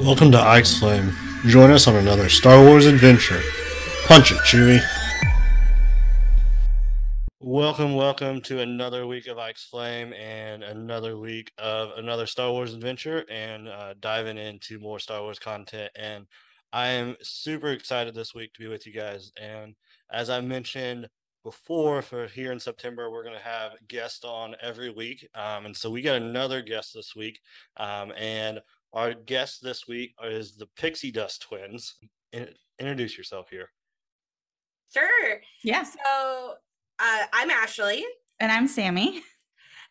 Welcome to Ike's Flame. Join us on another Star Wars adventure. Punch it, Chewie. Welcome, welcome to another week of Ike's Flame and another week of another Star Wars adventure and uh, diving into more Star Wars content. And I am super excited this week to be with you guys. And as I mentioned before, for here in September, we're going to have guests on every week. Um, and so we got another guest this week. Um, and our guest this week is the Pixie Dust Twins. In- introduce yourself here. Sure. Yeah. So uh, I'm Ashley, And I'm Sammy,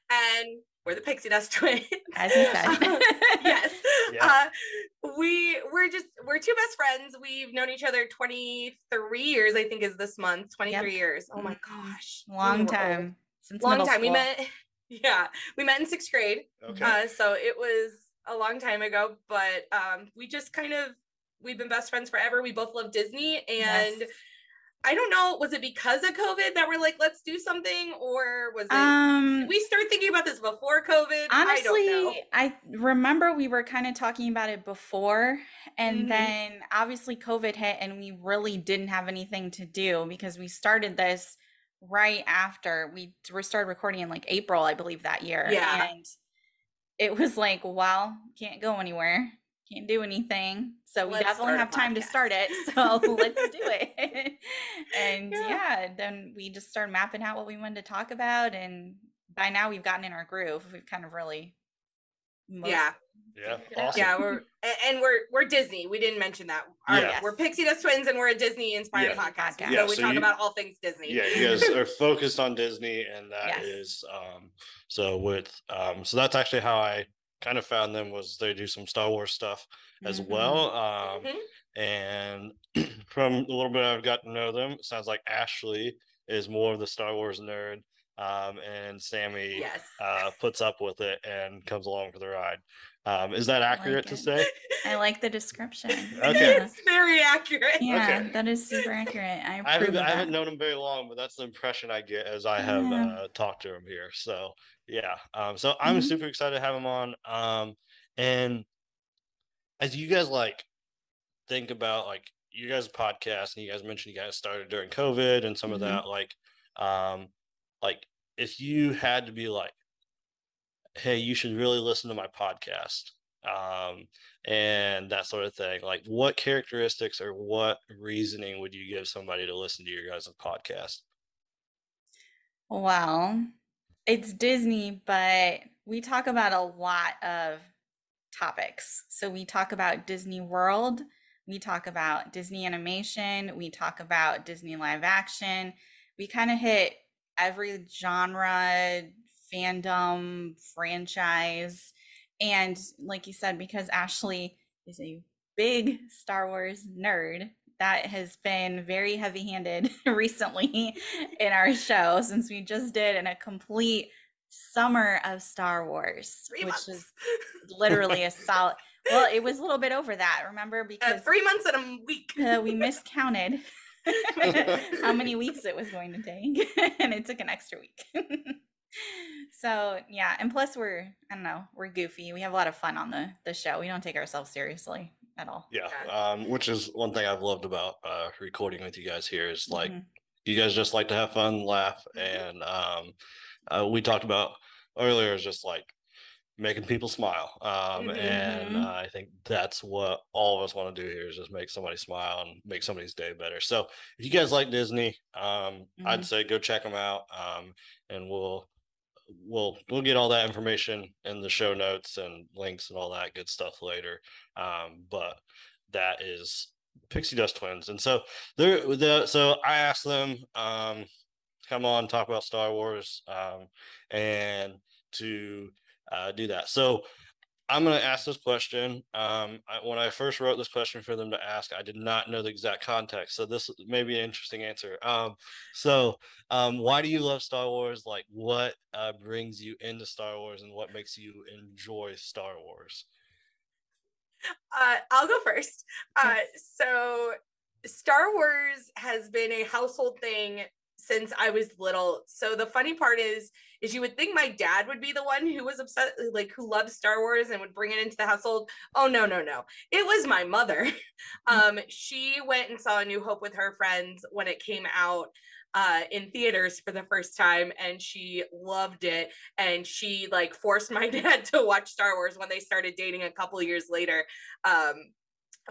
and we're the Pixie Dust Twins. as you said. yes. Yeah. Uh, we we're just we're two best friends. We've known each other 23 years, I think, is this month. 23 Yep. years. Oh my Mhm. gosh. Long We're old. time. Since Long middle time. We met. Yeah, we met in sixth grade. Okay. Uh, so it was a long time ago, but um, we just kind of we've been best friends forever. We both love Disney, and Yes. I don't know, was it because of COVID that we're like, let's do something, or was it? Um we start thinking about this before COVID. I don't know. honestly, I, remember we were kind of talking about it before and Mhm. then obviously COVID hit and we really didn't have anything to do because we started this right after we we started recording in like April, I believe that year. Yeah. And it was like, well, can't go anywhere, can't do anything. So we Let's definitely have time to start it. So let's do it. and Yeah. yeah. then we just started mapping out what we wanted to talk about. And by now we've gotten in our groove. We've kind of really most- Yeah, Yeah. figured it out. Awesome. yeah, we're and we're we're Disney. We didn't mention that. Our- Yeah. We're Pixie Dust Twins, and we're a Disney inspired Yeah. podcast. Podcast. So Yeah, we so talk you- about all things Disney. Yeah, you guys are focused on Disney, and that Yes. is um so with um so that's actually how I kind of found them was they do some Star Wars stuff as Mhm. well. Um Mhm. and from a little bit I've got to know them, it sounds like Ashley is more of the Star Wars nerd. Um and Sammy Yes. uh puts up with it and comes along for the ride. Um is that like accurate to say? I like the description. Okay. Yeah. it's very accurate. Yeah, Okay. that is super accurate. I I haven't, I haven't known him very long, but that's the impression I get as I have Yeah. uh, talked to him here. So yeah, um, so I'm Mhm. super excited to have him on. Um, and as you guys like think about like you guys podcast, and you guys mentioned you guys started during COVID and some of Mhm. that, like, um, like if you had to be like, hey, you should really listen to my podcast. Um, and that sort of thing. Like, what characteristics or what reasoning would you give somebody to listen to your guys' podcast? Well, it's Disney, but we talk about a lot of topics. So we talk about Disney World, we talk about Disney animation, we talk about Disney live action. We kind of hit every genre, fandom, franchise. And like you said, because Ashley is a big Star Wars nerd, that has been very heavy handed recently in our show since we just did in a complete summer of Star Wars, Three which months. is literally a solid. Well, it was a little bit over that, remember? Uh, Because three months and a week. uh, we miscounted how many weeks it was going to take, and it took an extra week. So yeah, and plus we're I don't know we're goofy. We have a lot of fun on the the show. We don't take ourselves seriously at all. Yeah, Yeah. um, which is one thing I've loved about uh, recording with you guys here is like Mhm. you guys just like to have fun, laugh, and um, uh, we talked about earlier is just like making people smile, um, and Mhm. uh, I think that's what all of us want to do here is just make somebody smile and make somebody's day better. So if you guys like Disney, um, I'd Mhm. say go check them out, um, and we'll we'll we'll get all that information in the show notes and links and all that good stuff later. Um, but that is Pixie Dust Twins, and so they're the so I asked them um, come on talk about Star Wars um, and to uh, do that. So I'm going to ask this question. Um, I, when I first wrote this question for them to ask, I did not know the exact context. So this may be an interesting answer. Um, so, um, why do you love Star Wars? Like, what uh, brings you into Star Wars, and what makes you enjoy Star Wars? Uh, I'll go first. Uh, so, Star Wars has been a household thing since I was little. So the funny part is, is you would think my dad would be the one who was upset, like who loved Star Wars and would bring it into the household. Oh no, no, no! It was my mother. um, she went and saw A New Hope with her friends when it came out uh, in theaters for the first time and she loved it and she like forced my dad to watch star wars when they started dating a couple years later um,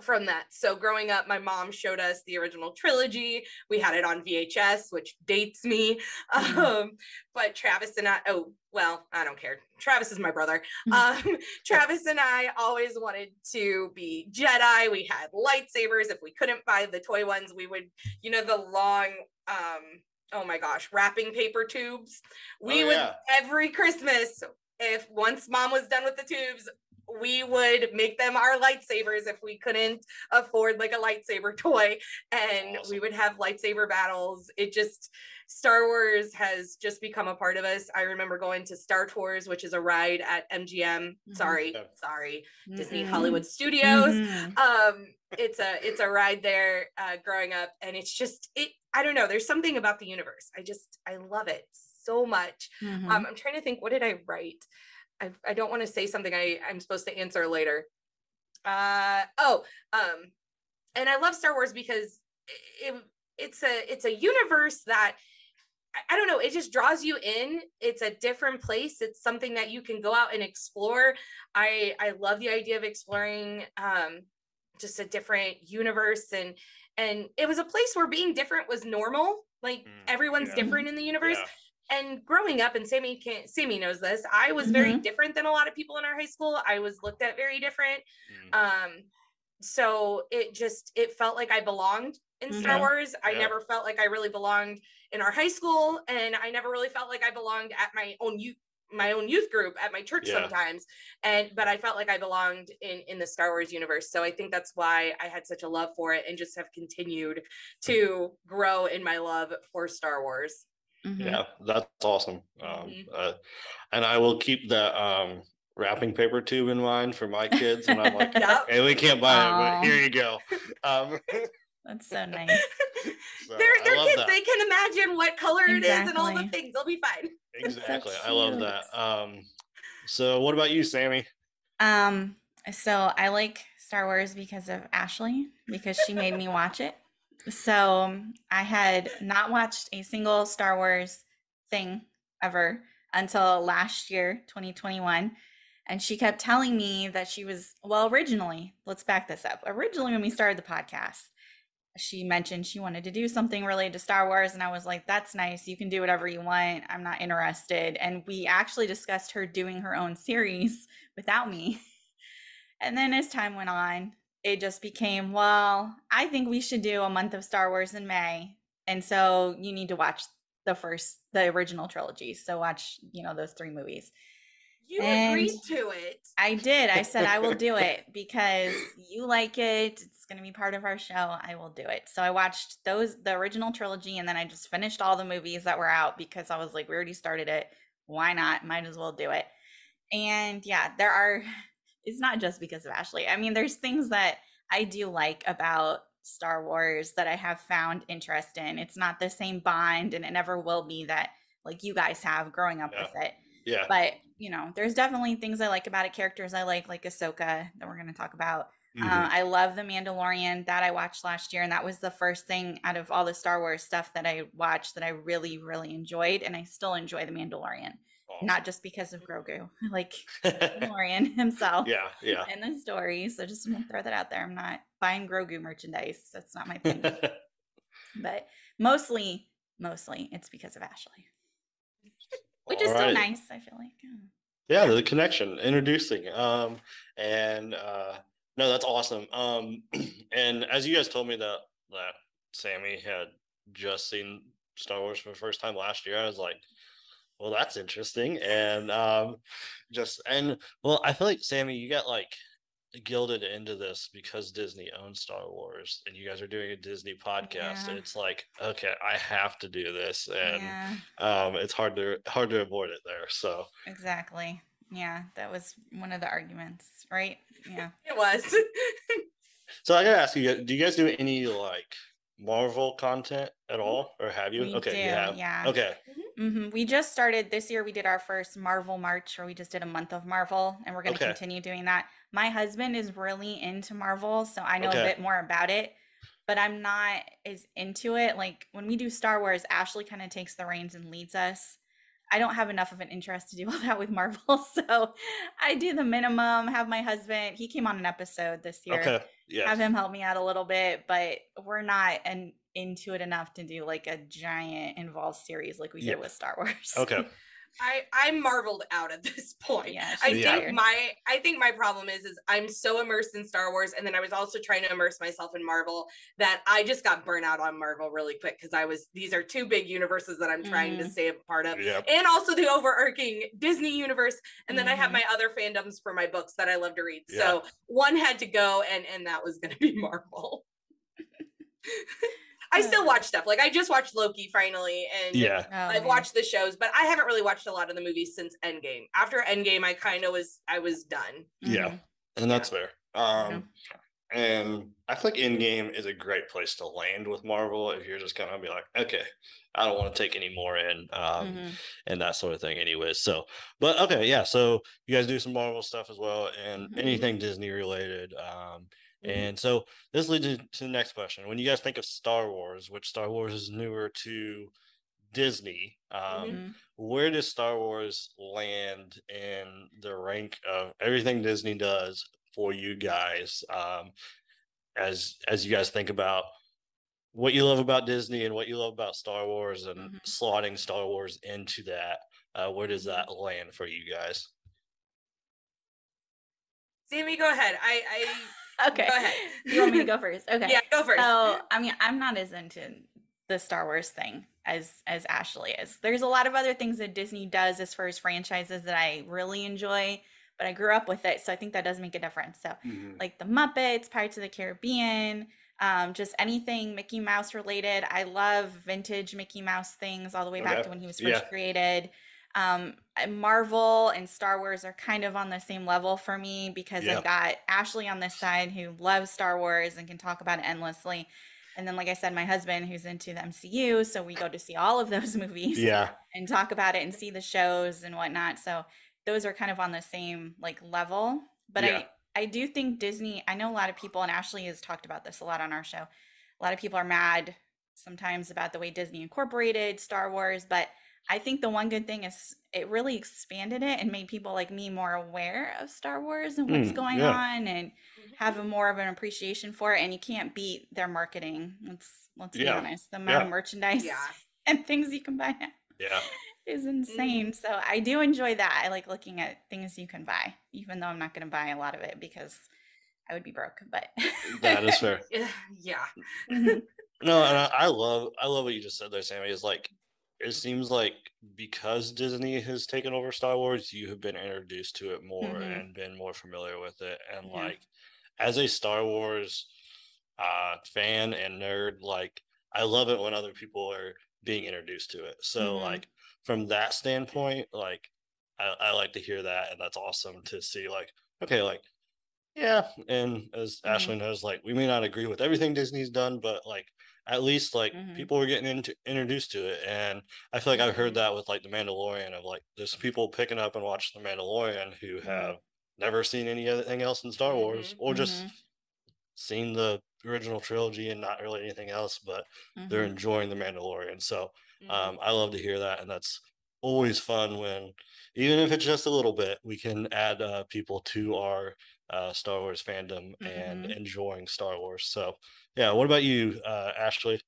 from that. So growing up, my mom showed us the original trilogy. We had it on VHS, which dates me. Mm-hmm. Um, but Travis and I, oh, well, I don't care. Travis is my brother. Um, Travis and I always wanted to be Jedi. We had lightsabers. If we couldn't buy the toy ones, we would, you know, the long, um, oh my gosh, wrapping paper tubes. We oh, would every Christmas if once mom was done with the tubes, we would make them our lightsabers if we couldn't afford like a lightsaber toy. And awesome. we would have lightsaber battles. It just star wars has just become a part of us. I remember going to star tours which is a ride at mgm mm-hmm. sorry sorry. Mm-hmm. disney hollywood studios. Mm-hmm. um it's a it's a ride there uh growing up. And it's just it i don't know there's something about the universe. I just i love it so much. Um mm-hmm. i'm trying to think what did i write I, I don't want to say something I, I'm supposed to answer later. Uh, oh, um, and I love Star Wars because it, it's a it's a universe that I, I don't know, it just draws you in. It's a different place. It's something that you can go out and explore. I I love the idea of exploring um just a different universe and and it was a place where being different was normal like mm, everyone's yeah. different in the universe yeah and growing up and sammy can sammy knows this i was mm-hmm. very different than a lot of people in our high school i was looked at very different mm. um so it just it felt like i belonged in mm-hmm. star wars i yeah. never felt like i really belonged in our high school and i never really felt like i belonged at my own youth my own youth group at my church yeah. sometimes and but i felt like i belonged in in the star wars universe so i think that's why i had such a love for it and just have continued to grow in my love for star wars Mm-hmm. Yeah, that's awesome. Um, mm-hmm. uh, and I will keep the um, wrapping paper tube in mind for my kids. And I'm like, yep. hey, we can't buy Aww. it, but here you go. Um, that's so nice. so, they're they're kids. That. They can imagine what color exactly. it is and all the things. They'll be fine. Exactly. So I love that. Um, so what about you, Sammy? Um, so I like Star Wars because of Ashley because she made me watch it. So I had not watched a single Star Wars thing ever until last year, 2021. And she kept telling me that she was, well, originally, let's back this up. Originally, when we started the podcast, she mentioned she wanted to do something related to Star Wars. And I was like, that's nice. You can do whatever you want. I'm not interested. And we actually discussed her doing her own series without me. And then as time went on, it just became, well, I think we should do a month of Star Wars in May. And so you need to watch the first, the original trilogy. So watch, you know, those three movies. You and agreed to it. I did. I said I will do it because you like it. It's going to be part of our show. I will do it. So I watched those, the original trilogy, and then I just finished all the movies that were out because I was like, we already started it. Why not? Might as well do it. And yeah, there are it's not just because of Ashley. I mean, there's things that I do like about Star Wars that I have found interest in. It's not the same bond and it never will be that like you guys have growing up yeah. with it. Yeah. But, you know, there's definitely things I like about it, characters I like, like Ahsoka that we're going to talk about. Uh, mm-hmm. Uh, I love The Mandalorian that I watched last year. And that was the first thing out of all the Star Wars stuff that I watched that I really, really enjoyed. And I still enjoy The Mandalorian awesome. not just because of Grogu, like Mandalorian himself. Yeah, yeah. In the story. So just throw that out there. I'm not buying Grogu merchandise. That's not my thing. but mostly, mostly it's because of Ashley. Which All is right. still nice, I feel like. Yeah. yeah, the connection, introducing. Um, and uh no, that's awesome. Um, and as you guys told me that that Sammy had just seen Star Wars for the first time last year, I was like, well, that's interesting. And um, just and well, I feel like Sammy, you got like gilded into this because Disney owns Star Wars and you guys are doing a Disney podcast. Yeah. It's like, okay, I have to do this. And yeah. um, it's hard to hard to avoid it there. So exactly. Yeah, that was one of the arguments, right? Yeah. it was. so I gotta ask you, do you guys do any like Marvel content at all, or have you? We okay, do, you have. yeah. Okay, hmm We just started this year. We did our first Marvel March, where we just did a month of Marvel, and we're going to Okay. continue doing that. My husband is really into Marvel, so I know Okay. a bit more about it, but I'm not as into it. Like when we do Star Wars, Ashley kind of takes the reins and leads us. I don't have enough of an interest to do all that with Marvel, so I do the minimum. Have my husband. He came on an episode this year okay, yeah, have him help me out a little bit, but we're not an, into it enough to do like a giant involved series like we Yeah. did with Star Wars. okay, I I'm marveled out at this point. Yeah, I think tired. my I think my problem is is I'm so immersed in Star Wars and then I was also trying to immerse myself in Marvel that I just got burnt out on Marvel really quick because I was these are two big universes that I'm trying to Mhm. stay a part of. yeah, And also the overarching Disney universe. And then I have Mhm. my other fandoms for my books that I love to read. Yeah. So one had to go and and that was gonna be Marvel. I still Uh. watch stuff. Like I just watched Loki finally and yeah, Oh, I've yeah. watched the shows, but I haven't really watched a lot of the movies since Endgame. After Endgame, I kind of was I was done. yeah. Mhm. and that's fair. Um, and I think Endgame is a great place to land with Marvel if you're just kind of be like, okay, I don't want to take any more in, um, Mhm. and that sort of thing. Anyways, so, but okay, yeah. So you guys do some Marvel stuff as well, and Mhm. anything Disney related. Um. And so this leads to to the next question. When you guys think of Star Wars, which Star Wars is newer to Disney, um, Mhm. where does Star Wars land in the rank of everything Disney does for you guys? Um, as as you guys think about what you love about Disney and what you love about Star Wars and Mhm. slotting Star Wars into that, uh, where does Mhm. that land for you guys? Sammy, go ahead. I I Okay. Go ahead. You want me to go first? Okay. yeah, go first. So I mean, I'm not as into the Star Wars thing as as Ashley is. There's a lot of other things that Disney does as far as franchises that I really enjoy, but I grew up with it, so I think that does make a difference. So like the Muppets, Pirates of the Caribbean, um, just anything Mickey Mouse related. I love vintage Mickey Mouse things all the way back Okay. to when he was first Yeah. created. Um, Marvel and Star Wars are kind of on the same level for me because Yeah. I've got Ashley on this side who loves Star Wars and can talk about it endlessly. And then, like I said, my husband who's into the MCU, so we go to see all of those movies Yeah, and talk about it and see the shows and whatnot. So those are kind of on the same like level. But Yeah. I I do think Disney. I know a lot of people, and Ashley has talked about this a lot on our show. A lot of people are mad sometimes about the way Disney incorporated Star Wars, but I think the one good thing is it really expanded it and made people like me more aware of Star Wars and what's Mm, going yeah. on and have a more of an appreciation for it. And you can't beat their marketing. Let's let's be honest. The amount Yeah. of merchandise yeah. and things you can buy now yeah, is insane. So I do enjoy that. I like looking at things you can buy, even though I'm not going to buy a lot of it because I would be broke. But that is fair. Yeah. Yeah. Mhm. No, and I, I love I love what you just said there, Sammy. Is like it seems like because Disney has taken over Star Wars, you have been introduced to it more Mhm. and been more familiar with it. And Yeah. like as a Star Wars uh fan and nerd, like I love it when other people are being introduced to it. So Mhm. like from that standpoint, like I, I like to hear that and that's awesome to see like, okay, like yeah, and as Mhm. Ashley knows, like we may not agree with everything Disney's done, but like at least like Mhm. people were getting into introduced to it, and I feel like I've heard Mhm. that with like the Mandalorian of like there's people picking up and watching the Mandalorian who Mhm. have never seen any other else in Star Wars Mhm. or just Mhm. seen the original trilogy and not really anything else, but they're Mhm. enjoying the Mandalorian. So um, I love to hear that, and that's always fun when, even if it's just a little bit, we can add uh, people to our uh, Star Wars fandom and Mhm. enjoying Star Wars. So, yeah. What about you, uh, Ashley?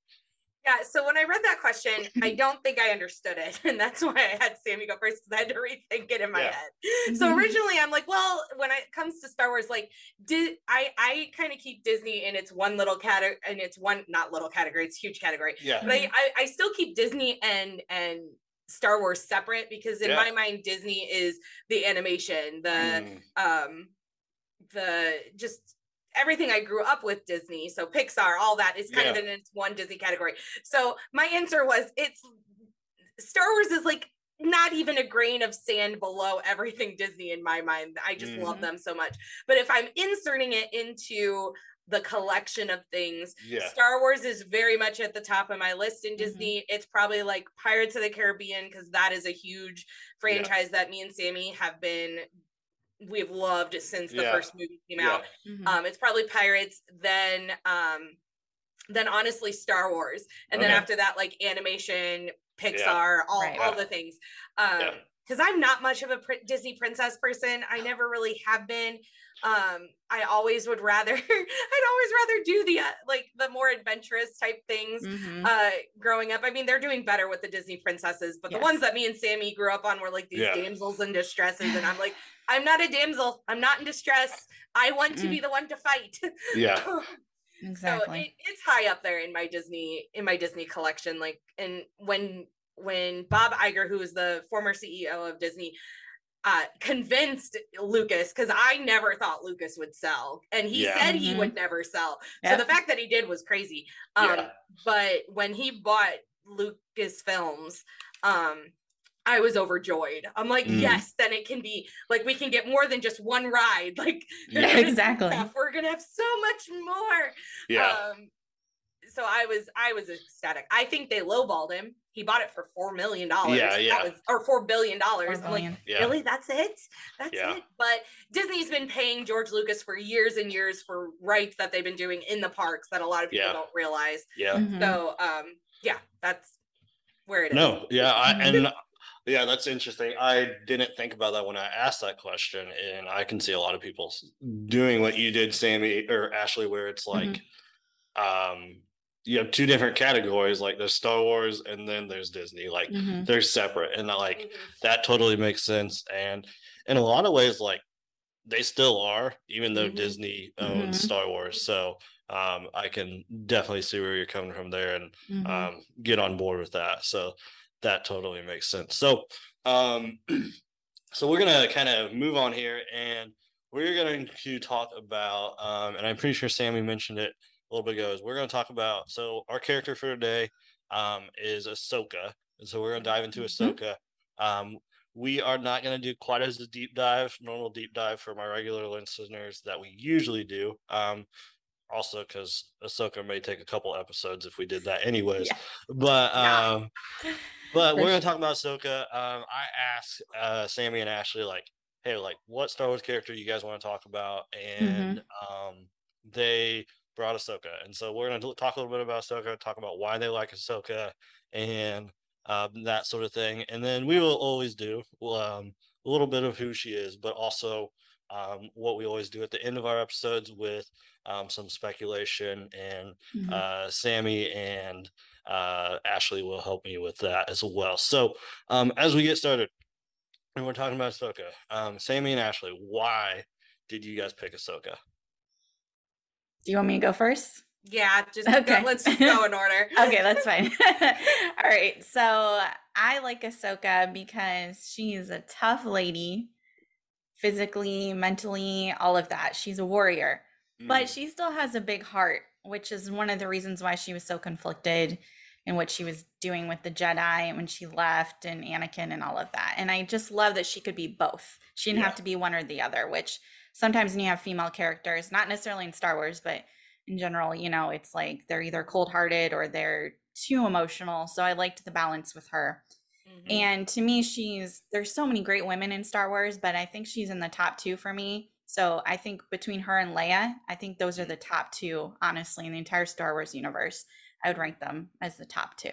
Yeah, so when I read that question, I don't think I understood it. And that's why I had Sammy go first because I had to rethink it in my Yeah. head. So originally I'm like, well, when it comes to Star Wars, like did I I kind of keep Disney in its one little category and it's one not little category, it's huge category. Yeah. But I, I I still keep Disney and and Star Wars separate because in Yeah. my mind Disney is the animation, the Mm, um the just everything I grew up with Disney, so Pixar, all that is kind of in its one Disney category. So my answer was it's Star Wars is like not even a grain of sand below everything Disney in my mind. I just love Mhm. them so much. But if I'm inserting it into the collection of things, Yeah. Star Wars is very much at the top of my list in Mhm. Disney. It's probably like Pirates of the Caribbean because that is a huge franchise that me and Sammy have been we've loved since the Yeah. first movie came Yeah. out. Mhm. Um, it's probably Pirates, then um, then honestly Star Wars, and then after that like animation, Pixar, all Right. all Yeah. the things. Um, Yeah. because I'm not much of a pr- Disney princess person. I never really have been. Um, I always would rather, I'd always rather do the uh, like the more adventurous type things. Mhm. Uh, growing up, I mean, they're doing better with the Disney princesses, but the ones that me and Sammy grew up on were like these Yeah. damsels in distresses, and I'm like, I'm not a damsel. I'm not in distress. I want to Mm. be the one to fight. Yeah. exactly. So it, it's high up there in my Disney in my Disney collection. Like, and when when Bob Iger, who is the former CEO of Disney, uh, convinced Lucas because I never thought Lucas would sell, and he Yeah. said he Mhm. would never sell. Yep. So the fact that he did was crazy. Um, Yeah. But when he bought Lucas Films, um, I was overjoyed. I'm like, Mm. yes, then it can be like we can get more than just one ride. Like, yeah, exactly. stuff. we're gonna have so much more. Yeah. Um, so I was I was ecstatic. I think they lowballed him. He bought it for four million dollars. Yeah, yeah. or four billion dollars. I'm like. Yeah. really? That's it? That's Yeah. it. But Disney's been paying George Lucas for years and years for rights that they've been doing in the parks that a lot of people Yeah. don't realize. Yeah. Mhm. So um, yeah, that's where it is. No, yeah, I, Mhm. and yeah, that's interesting. I didn't think about that when I asked that question, and I can see a lot of people doing what you did, Sammy or Ashley, where it's like, um, you have two different categories, like there's Star Wars and then there's Disney, like Mhm. they're separate, and like Mhm. that totally makes sense. And in a lot of ways, like they still are, even though Mhm. Disney owns Mhm. Star Wars. So um, I can definitely see where you're coming from there, and um, get on board with that. So that totally makes sense. So, um, so we're gonna kind of move on here, and we're going to talk about, um, and I'm pretty sure Sammy mentioned it a little bit ago. Is we're going to talk about. So our character for today um, is Ahsoka, and so we're going to dive into Mhm. Ahsoka. Um, we are not going to do quite as a deep dive, normal deep dive for my regular listeners that we usually do. Um, also, because Ahsoka may take a couple episodes if we did that, anyways. Yeah. But um, but For we're gonna talk about Ahsoka. Um, I asked uh Sammy and Ashley like, hey, like, what Star Wars character you guys want to talk about? And um, they brought Ahsoka, and so we're gonna talk a little bit about Ahsoka, talk about why they like Ahsoka, and um, that sort of thing. And then we will always do um a little bit of who she is, but also um what we always do at the end of our episodes with um some speculation and Mhm. uh, Sammy and uh, Ashley will help me with that as well. So, um, as we get started, and we're talking about Ahsoka, um, Sammy and Ashley, why did you guys pick Ahsoka? Do you want me to go first? Yeah, just Okay. go, let's just go in order. okay, that's fine. All right. So I like Ahsoka because she's a tough lady, physically, mentally, all of that. She's a warrior, but she still has a big heart, which is one of the reasons why she was so conflicted in what she was doing with the Jedi when she left and Anakin and all of that. And I just love that she could be both. She didn't Yeah. have to be one or the other, which sometimes when you have female characters, not necessarily in Star Wars, but in general, you know, it's like they're either cold hearted or they're too emotional. So I liked the balance with her. Mhm. And to me, she's there's so many great women in Star Wars, but I think she's in the top two for me. So I think between her and Leia, I think those are the top two, honestly, in the entire Star Wars universe. I would rank them as the top two,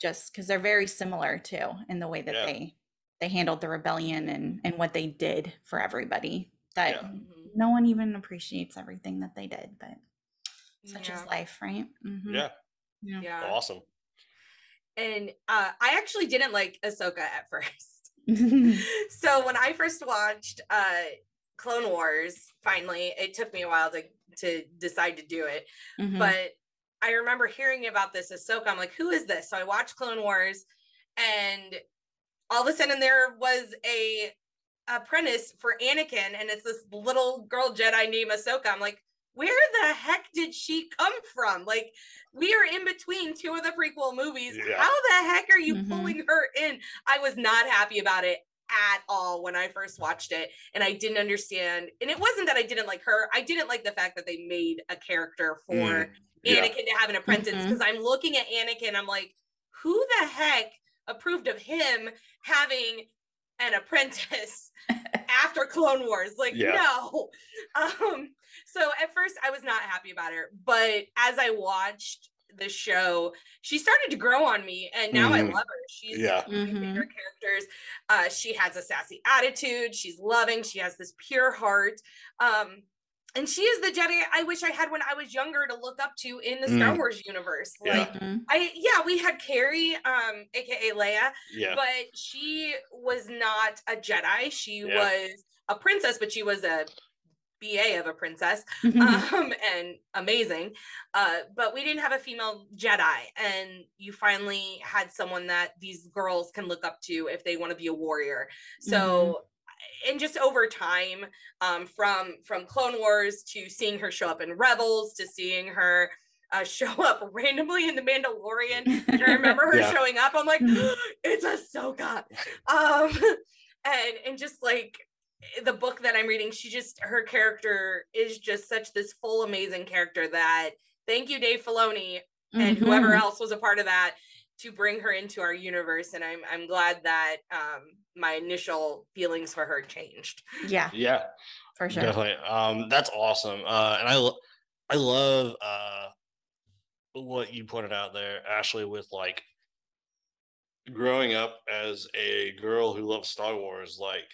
just because they're very similar too in the way that Yeah. they they handled the rebellion and and what they did for everybody. That Yeah. Mhm. no one even appreciates everything that they did, but such Yeah. is life, right? Mhm. Yeah, Yeah. Yeah. awesome. And uh, I actually didn't like Ahsoka at first. so when I first watched uh, Clone Wars, finally, it took me a while to to decide to do it. Mhm. But I remember hearing about this Ahsoka. I'm like, who is this? So I watched Clone Wars, and all of a sudden there was a apprentice for Anakin, and it's this little girl Jedi named Ahsoka. I'm like, where the heck did she come from? Like, we are in between two of the prequel movies. Yeah. How the heck are you Mhm. pulling her in? I was not happy about it at all when I first watched it. And I didn't understand. And it wasn't that I didn't like her, I didn't like the fact that they made a character for Mm, yeah. Anakin to have an apprentice because I'm looking at Anakin, I'm like, who the heck approved of him having an apprentice after Clone Wars? Like, Yeah. no. Um, so at first I was not happy about her, but as I watched the show, she started to grow on me, and now I Mhm. love her. She's Yeah. one of my favorite characters. Uh, she has a sassy attitude. She's loving. She has this pure heart. Um, and she is the Jedi I wish I had when I was younger to look up to in the Star Mm. Wars universe. Yeah. Like Mhm. I yeah, we had Carrie, um, aka Leia, Yeah. but she was not a Jedi. She Yeah. was a princess, but she was a BA of a princess Mm-hmm. um, and amazing. Uh, but we didn't have a female Jedi, and you finally had someone that these girls can look up to if they want to be a warrior. So, and just over time, um, from from Clone Wars to seeing her show up in Rebels to seeing her. Uh, show up randomly in the Mandalorian. And I remember her Yeah. showing up. I'm like, Mhm. it's Ahsoka. Um, and and just like the book that I'm reading, she just her character is just such this full amazing character that thank you, Dave Filoni, and whoever Mhm. else was a part of that to bring her into our universe. And I'm I'm glad that um my initial feelings for her changed. Yeah, Yeah. for sure. Definitely. Um, that's awesome. Uh, and I, lo- I love uh, what you pointed out there, Ashley, with like growing up as a girl who loves Star Wars, like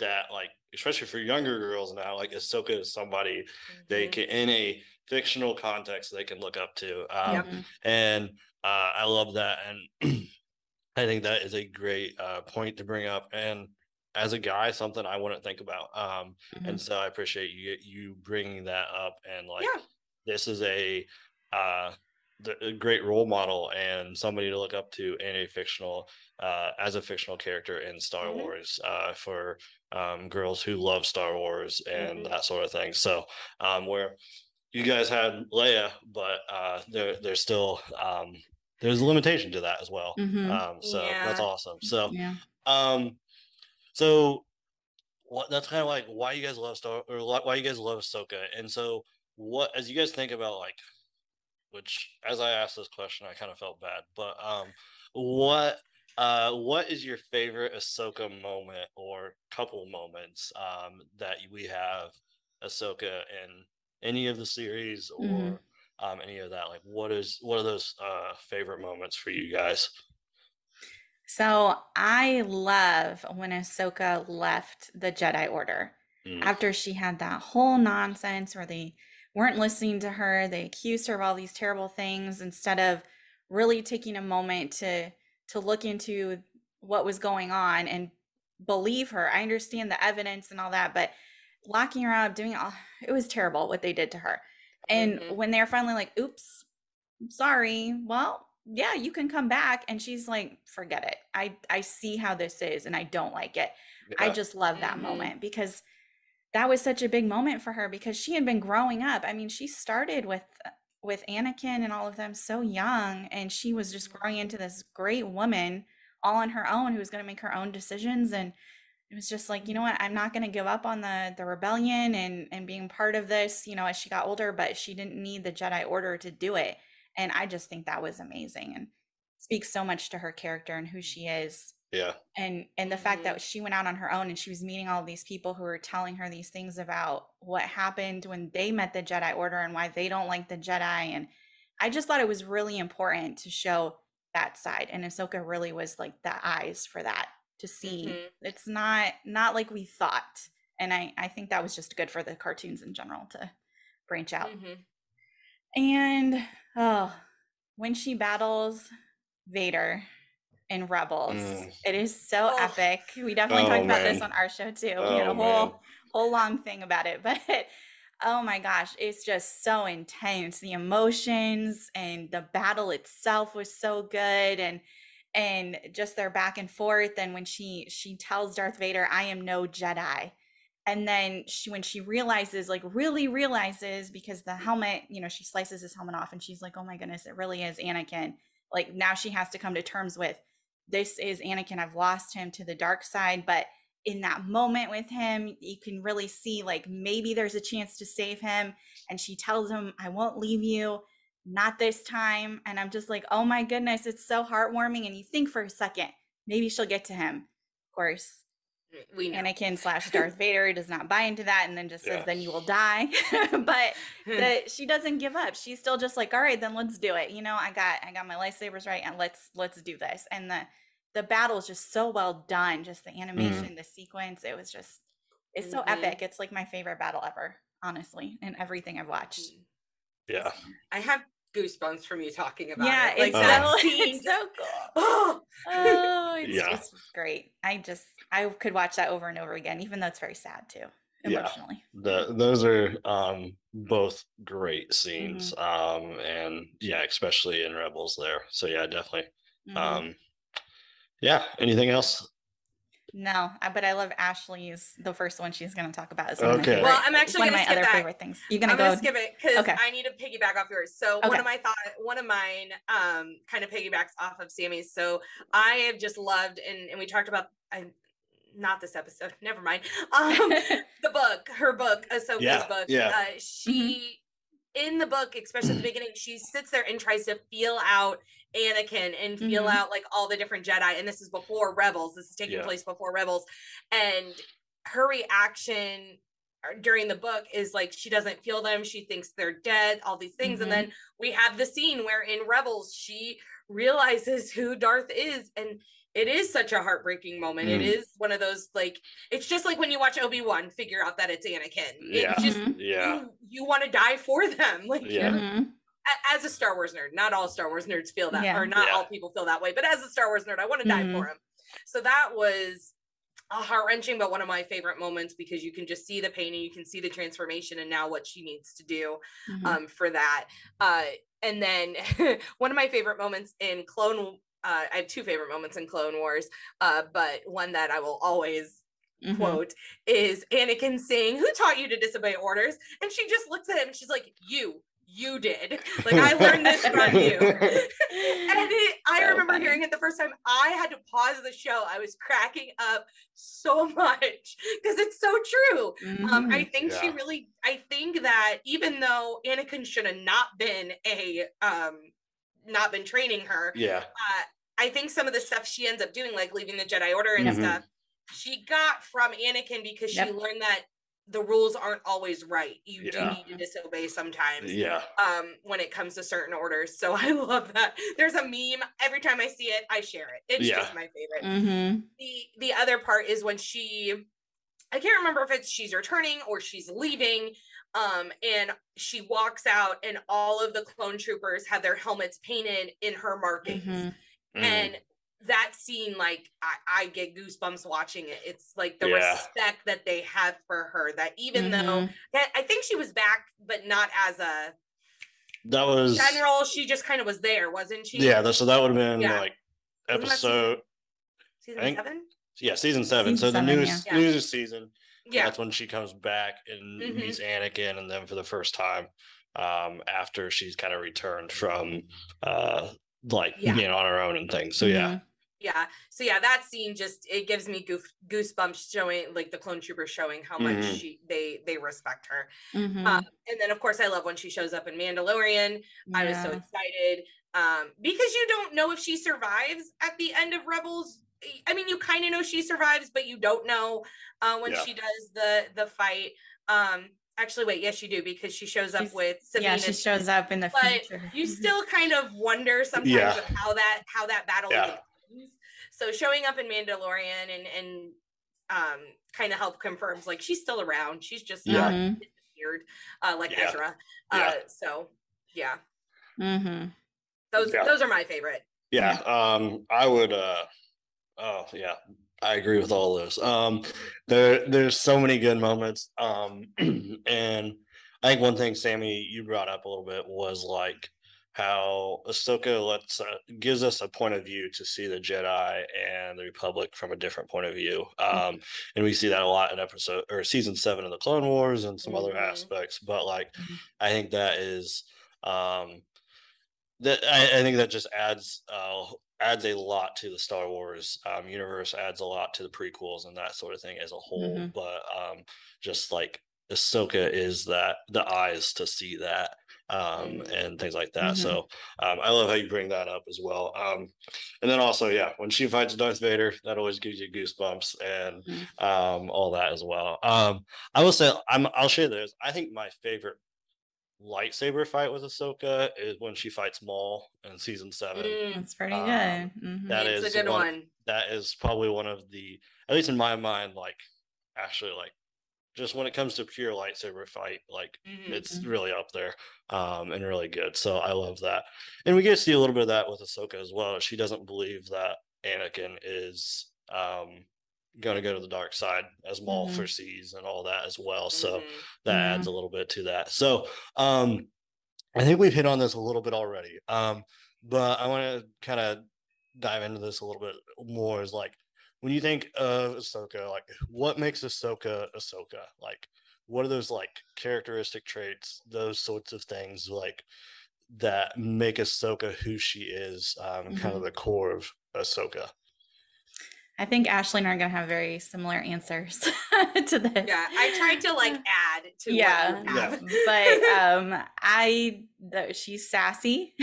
that, like especially for younger girls now, like Ahsoka is somebody they Mhm. can in a fictional context they can look up to. Um, Yep. Mhm. and uh, I love that, and I think that is a great uh, point to bring up. And as a guy, something I wouldn't think about. Um, Mhm. and so I appreciate you you bringing that up. And like, Yeah. this is a uh, the, a great role model and somebody to look up to in a fictional uh, as a fictional character in Star Mhm. Wars uh, for um, girls who love Star Wars and Mhm. that sort of thing. So um, where you guys had Leia, but uh, there there's still um, there's a limitation to that as well. Mhm. Um, so that's awesome. So Yeah. um, so what that's kind of like why you guys love Star or why why you guys love Ahsoka. And so what as you guys think about like which as I asked this question I kind of felt bad, but um what uh what is your favorite Ahsoka moment or couple moments um that we have Ahsoka in any of the series or Mhm. um any of that? Like what is what are those uh favorite moments for you guys? So I love when Ahsoka left the Jedi Order Mm, after she had that whole nonsense where they weren't listening to her. They accused her of all these terrible things instead of really taking a moment to to look into what was going on and believe her. I understand the evidence and all that, but locking her up, doing all it was terrible what they did to her. And Mhm. when they're finally like, oops, I'm sorry, well, yeah, you can come back. And she's like, forget it. I I see how this is and I don't like it. I just love that Mhm. moment because that was such a big moment for her because she had been growing up. I mean, she started with with Anakin and all of them so young and she was just growing into this great woman all on her own who was going to make her own decisions and it was just like, you know what, I'm not going to give up on the the rebellion and and being part of this, you know, as she got older, but she didn't need the Jedi order to do it. And I just think that was amazing and speaks so much to her character and who she is yeah. and and the fact Mhm. that she went out on her own and she was meeting all these people who were telling her these things about what happened when they met the Jedi Order and why they don't like the Jedi and I just thought it was really important to show that side and Ahsoka really was like the eyes for that to see Mhm. it's not not like we thought and I I think that was just good for the cartoons in general to branch out Mhm. and oh, when she battles Vader in Rebels, Mm. it is so Oh. epic. We definitely Oh, talked about this on our show too. we had Oh, a whole man. whole long thing about it, but oh my gosh, it's just so intense. The emotions and the battle itself was so good and and just their back and forth and when she she tells Darth Vader, "I am no Jedi." and then she when she realizes like really realizes because the helmet you know she slices his helmet off and she's like oh my goodness it really is anakin like now she has to come to terms with this is anakin i've lost him to the dark side but in that moment with him you can really see like maybe there's a chance to save him. And she tells him i won't leave you. Not this time. And i'm just like oh my goodness it's so heartwarming. And you think for a second maybe she'll get to him. Of course we know. Anakin slash Darth Vader does not buy into that and then just says, Yeah. then you will die. but the, she doesn't give up. She's still just like, all right, then let's do it. You know, I got I got my lightsabers right and let's let's do this. And the the battle is just so well done. Just the animation, the sequence, it was just it's so Mhm. epic. It's like my favorite battle ever, honestly, in everything I've watched. Mm. Yeah. I have goosebumps from you talking about yeah, it. Like it's, Uh, that so, scene. it's so cool. Oh, Oh, it's Yeah. just great. I just I could watch that over and over again, even though it's very sad too, Yeah. emotionally. The those are um both great Mm-hmm. scenes. Um and yeah, especially in Rebels there. So yeah, definitely. Mhm. Um yeah, anything else? No, but I love Ashley's. The first one she's going to talk about is one of my Okay. favorite, Well, I'm actually one of gonna my skip other that. favorite things. You're going to I'm go. gonna skip it because Okay. I need to piggyback off yours. So one of my thought, one of mine, um, kind of piggybacks off of Sammy's. So I have just loved, and and we talked about, I, not this episode. Never mind. Um, the book, her book, Ahsoka's Yeah, book. yeah. Uh, she in the book, especially at the beginning, she sits there and tries to feel out Anakin and feel Mhm. out like all the different Jedi. And this is before Rebels. This is taking Yeah. place before Rebels, and her reaction uh, during the book is like she doesn't feel them she thinks they're dead all these things Mhm. and then we have the scene where in rebels she realizes who darth is and it is such a heartbreaking moment it Mm. is one of those like it's just like when you watch obi-wan figure out that it's anakin Yeah. it's just Mhm. Yeah. you, you want to die for them like Yeah. you're- Mhm. a- as a Star Wars nerd, not all Star Wars nerds feel that, Yeah. or not Yeah. all people feel that way, but as a Star Wars nerd, I want to die for him. So that was a heart wrenching, but one of my favorite moments because you can just see the pain and you can see the transformation and now what she needs to do Mhm. um, for that. Uh, and then one of my favorite moments in Clone, uh, I have two favorite moments in Clone Wars, uh, but one that I will always Mhm. quote is Anakin saying, "Who taught you to disobey orders?" And she just looks at him and she's like, "You, you did. Like I learned this from you." and it, I So remember funny. hearing it the first time. I had to pause the show. I was cracking up so much because it's so true. Um, I Mhm. think she really. I think that even though Anakin should have not been a, um, not been training her, Yeah. uh, I think some of the stuff she ends up doing, like leaving the Jedi Order and Mhm. stuff, she got from Anakin because Yep. she learned that the rules aren't always right. You Yeah. do need to disobey sometimes. Yeah. Um, when it comes to certain orders. So I love that. There's a meme. Every time I see it, I share it. It's Yeah. just my favorite. Mhm. The the other part is when she I can't remember if it's she's returning or she's leaving. Um, and she walks out, and all of the clone troopers have their helmets painted in her markings Mhm. Mm. and that scene like I, I get goosebumps watching it it's like the Yeah. respect that they have for her that even though Mhm. that i think she was back but not as a that was general she just kind of was there wasn't she yeah, that, so that would have been Yeah. like Wasn't season- episode season think- seven yeah, season seven. Season so the seven, newest yeah. newest season. yeah That's when she comes back and Mhm. meets Anakin, and then for the first time, um, after she's kind of returned from uh like Yeah. being on her own and things. So yeah. Yeah so yeah that scene just it gives me goof, goosebumps showing like the clone troopers showing how much Mhm. she they they respect her Mhm. um, and then of course i love when she shows up in mandalorian I was so excited um, because you don't know if she survives at the end of Rebels. I mean, you kind of know she survives, but you don't know uh, when Yeah. she does the the fight. Um, actually, wait, yes, you do because she shows up She's- with Sabine. yeah, she shows up in the but future. you still kind of wonder sometimes Yeah. how that how that battle Yeah. Even ends. So showing up in Mandalorian and and um, kind of help confirms like she's still around. She's just Yeah. not Mhm. disappeared uh, like Yeah. Ezra. Yeah. Uh, so yeah, Mhm. those Yeah. those are my favorite. Yeah. Um, I would uh oh yeah, I agree with all those. Um there there's so many good moments. Um and I think one thing Sammy you brought up a little bit was like how Ahsoka lets uh, gives us a point of view to see the Jedi and the Republic from a different point of view, Mm-hmm. um, and we see that a lot in episode or season seven of the Clone Wars and some other Mhm. aspects. But like, Mhm. I think that is um, that I, I think that just adds uh, adds a lot to the Star Wars um, universe, adds a lot to the prequels and that sort of thing as a whole. Mhm. But um, just like Ahsoka is that the eyes to see that um, Mm. and things like that. Mhm. So um, I love how you bring that up as well. Um, and then also, yeah, when she fights Darth Vader, that always gives you goosebumps and Mhm. um, all that as well. Um, I will say, I'm I'll share this. I think my favorite lightsaber fight with Ahsoka is when she fights Maul in season seven. Mm, That's pretty Um, good. Mhm. that it's a good one- one. That is probably one of the, at least in my mind, like actually like just when it comes to pure lightsaber fight, like Mhm. it's Mhm. really up there um and really good. So I love that. And we get to see a little bit of that with Ahsoka as well. She doesn't believe that Anakin is um gonna go to the dark side as Maul Mhm. foresees and all that as well. So Mhm. that adds a little bit to that. So um I think we've hit on this a little bit already. Um, but I want to kind of dive into this a little bit more is like when you think of Ahsoka, like what makes Ahsoka Ahsoka? Like what are those like characteristic traits, those sorts of things like that make Ahsoka who she is, um, kind of Mhm. the core of Ahsoka. I think Ashley and I are gonna have very similar answers to this. Yeah, I tried to like add to yeah, what you Yeah. have. but um, I the, she's sassy,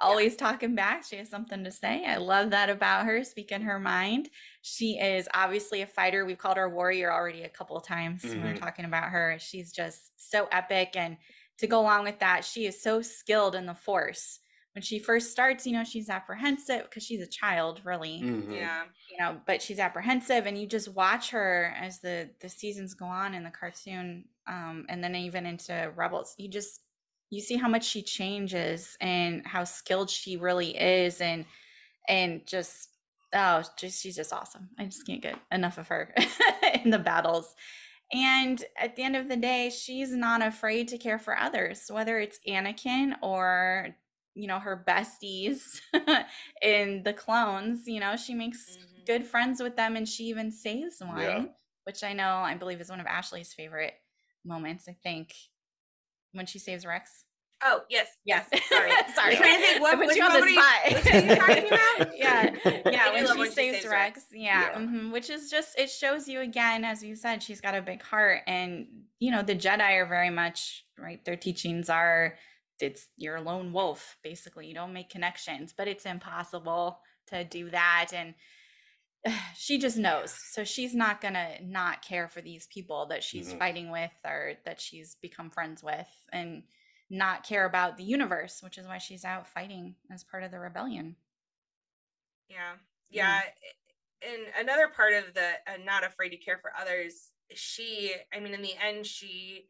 always talking back. She has something to say. I love that about her, speaking her mind. She is obviously a fighter. We've called her a warrior already a couple of times. when we're talking about her. She's just so epic, and to go along with that, she is so skilled in the Force. When she first starts, you know, she's apprehensive because she's a child, really Mhm. Yeah. you know but she's apprehensive and you just watch her as the the seasons go on in the cartoon um and then even into rebels you just you see how much she changes and how skilled she really is and and just oh just she's just awesome i just can't get enough of her in the battles and at the end of the day she's not afraid to care for others whether it's anakin or you know her besties in the clones you know she makes Mhm. good friends with them and she even saves one Yeah. which i know i believe is one of ashley's favorite moments i think when she saves rex Oh yes, yes. Sorry, Sorry. I'm trying to think what, which you on the spot. one are you talking about? yeah, yeah. When she when she saves Rex, Rex. yeah, Yeah. mhm, which is just it shows you again, as you said, she's got a big heart, and you know the Jedi are very much right. Their teachings are it's you're a lone wolf, basically. You don't make connections, but it's impossible to do that, and she just knows. So she's not gonna not care for these people that she's Mhm. fighting with or that she's become friends with, and not care about the universe, which is why she's out fighting as part of the rebellion. Yeah. Yeah. And another part of the uh, not afraid to care for others, she, I mean, in the end, she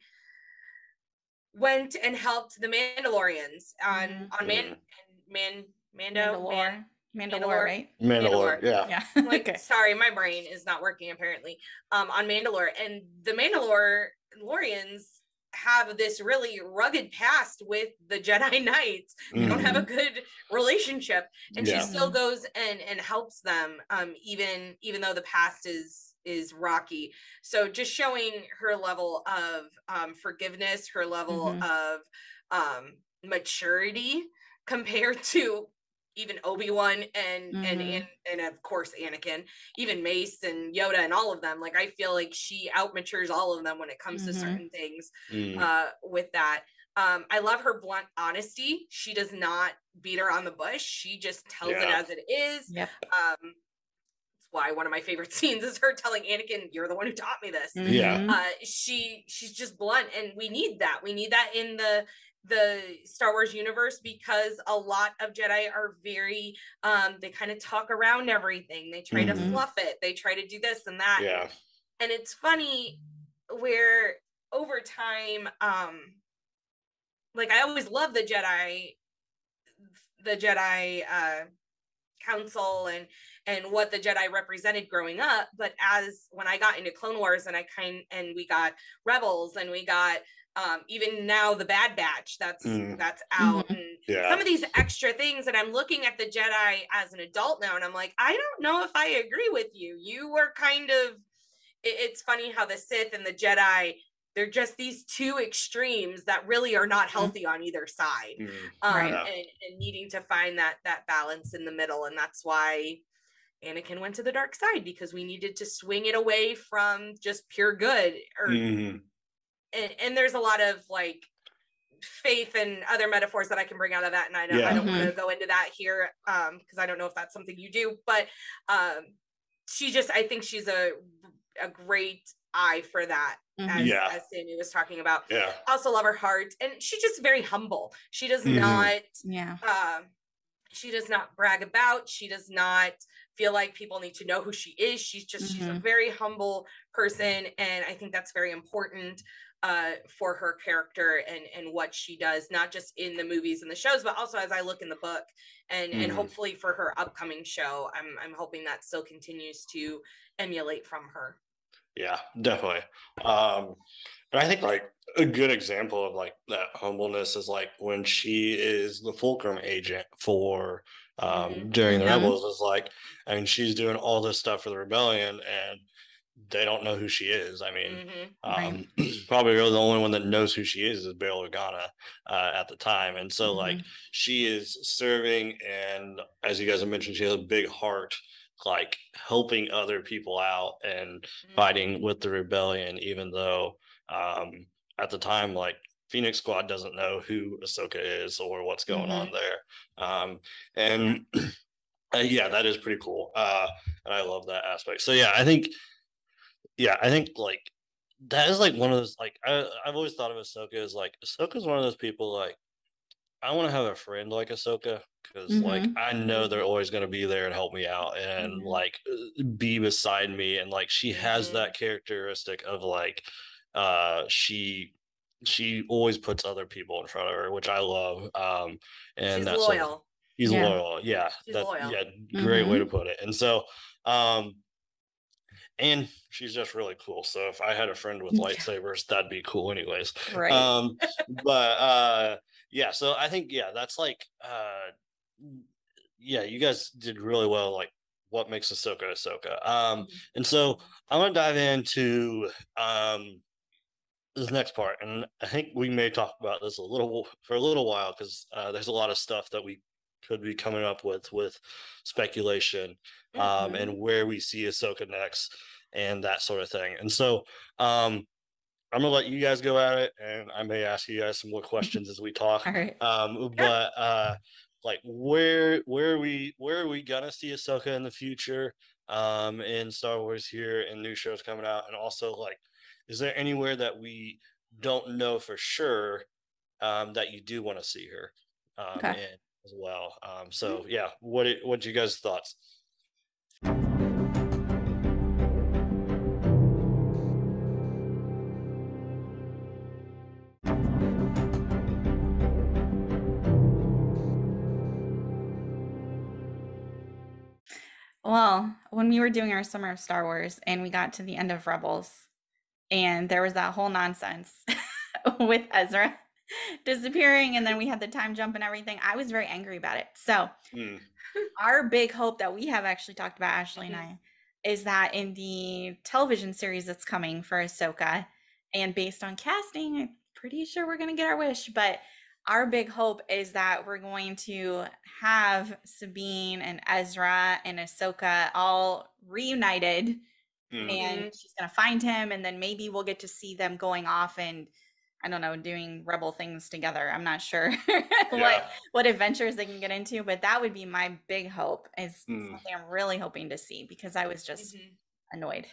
went and helped the Mandalorians on Mhm. on Man. Man Mando Mandalore. Man. Mandalore, Mandalore. right? Mandalore, Mandalore. yeah. Yeah. Like, okay. sorry, my brain is not working apparently. Um, on Mandalore, and the Mandalore Mandalorians have this really rugged past with the Jedi Knights. They don't have a good relationship, and Yeah. she still goes and and helps them, um, even even though the past is is rocky. So just showing her level of um, forgiveness, her level Mhm. of um, maturity compared to even Obi-Wan and and Mhm. and and of course Anakin, even Mace and Yoda and all of them. Like I feel like she outmatures all of them when it comes to Mhm. certain things Mm. uh with that. Um, I love her blunt honesty. She does not beat her on the bush. She just tells it as it is. Yep. Um, that's why one of my favorite scenes is her telling Anakin, "You're the one who taught me this." Yeah. Mhm. uh she she's just blunt and we need that we need that in the the star wars universe because a lot of jedi are very um they kind of talk around everything they try Mhm. to fluff it they try to do this and that Yeah. and it's funny where over time um like i always love the jedi the jedi uh council and and what the jedi represented growing up but as when i got into clone wars and i kind and we got rebels and we got um, even now the Bad Batch that's Mm. that's out, Mhm. and Yeah. some of these extra things. And I'm looking at the Jedi as an adult now, and I'm like, I don't know if I agree with you. You were kind of. it- it's funny how the Sith and the Jedi. They're just these two extremes that really are not healthy on either side Mm. um, Right. and, and needing to find that that balance in the middle and that's why anakin went to the dark side because we needed to swing it away from just pure good or Mhm. and, and there's a lot of like faith and other metaphors that i can bring out of that and i don't, Yeah. I don't want Mhm. to go into that here um because i don't know if that's something you do but um she just i think she's a a great eye for that Mhm. as, Yeah. as sammy was talking about Yeah. also love her heart and she's just very humble she does Mhm. not Yeah. um she does not brag about she does not feel like people need to know who she is she's just she's a Mhm. very humble person and i think that's very important uh for her character and and what she does not just in the movies and the shows but also as i look in the book and and Mhm. hopefully for her upcoming show i'm i'm hoping that still continues to emulate from her Yeah, definitely. Um, and I think like a good example of like that humbleness is like when she is the fulcrum agent for um Mhm. during the Mhm. rebels is like I mean she's doing all this stuff for the rebellion and they don't know who she is. I mean, Mhm. Right. um probably really the only one that knows who she is is Bail Organa uh, at the time. And so like she is serving and as you guys have mentioned, she has a big heart like helping other people out and Mhm. fighting with the rebellion, even though um, at the time, like Phoenix Squad doesn't know who Ahsoka is or what's going on there. Um, and uh, yeah, that is pretty cool. Uh, and I love that aspect. So yeah, I think, yeah, I think like that is like one of those like I I've always thought of Ahsoka as like Ahsoka's one of those people like I want to have a friend like Ahsoka because like Mhm. I know they're always going to be there and help me out and Mhm. like be beside me and like she has Mhm. that characteristic of like uh she she always puts other people in front of her which I love um and she's that's something- loyal He's Yeah. loyal. Yeah. She's that's loyal. yeah, great way to Mm-hmm. put it. And so um and she's just really cool. So if I had a friend with Yeah. lightsabers, that'd be cool anyways. Right. Um but uh yeah, so I think yeah, that's like uh yeah, you guys did really well like what makes Ahsoka Ahsoka. Um and so I want to dive into um this next part, and I think we may talk about this a little for a little while because uh, there's a lot of stuff that we could be coming up with with speculation um, Mhm. and where we see Ahsoka next and that sort of thing. And so um, I'm gonna let you guys go at it, and I may ask you guys some more questions as we talk. All right. Um, but uh, like where where are we where are we gonna see Ahsoka in the future? Um, in Star Wars here and new shows coming out, and also like, is there anywhere that we don't know for sure um, that you do want to see her um, Okay. in as well? Um, so yeah, what i- what you guys thoughts? Well, when we were doing our summer of Star Wars and we got to the end of Rebels, and there was that whole nonsense with Ezra disappearing, and then we had the time jump and everything, I was very angry about it. So, Hmm, our big hope that we have actually talked about, Ashley and Mhm. I, is that in the television series that's coming for Ahsoka, and based on casting, I'm pretty sure we're going to get our wish. But our big hope is that we're going to have Sabine and Ezra and Ahsoka all reunited, hmm. and she's going to find him, and then maybe we'll get to see them going off and. I don't know, doing rebel things together. I'm not sure what Yeah. what adventures they can get into, but that would be my big hope is Mm. something I'm really hoping to see because I was just Mhm. annoyed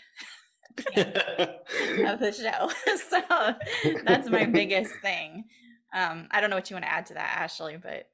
of the show. so that's my biggest thing. Um, I don't know what you want to add to that, Ashley, but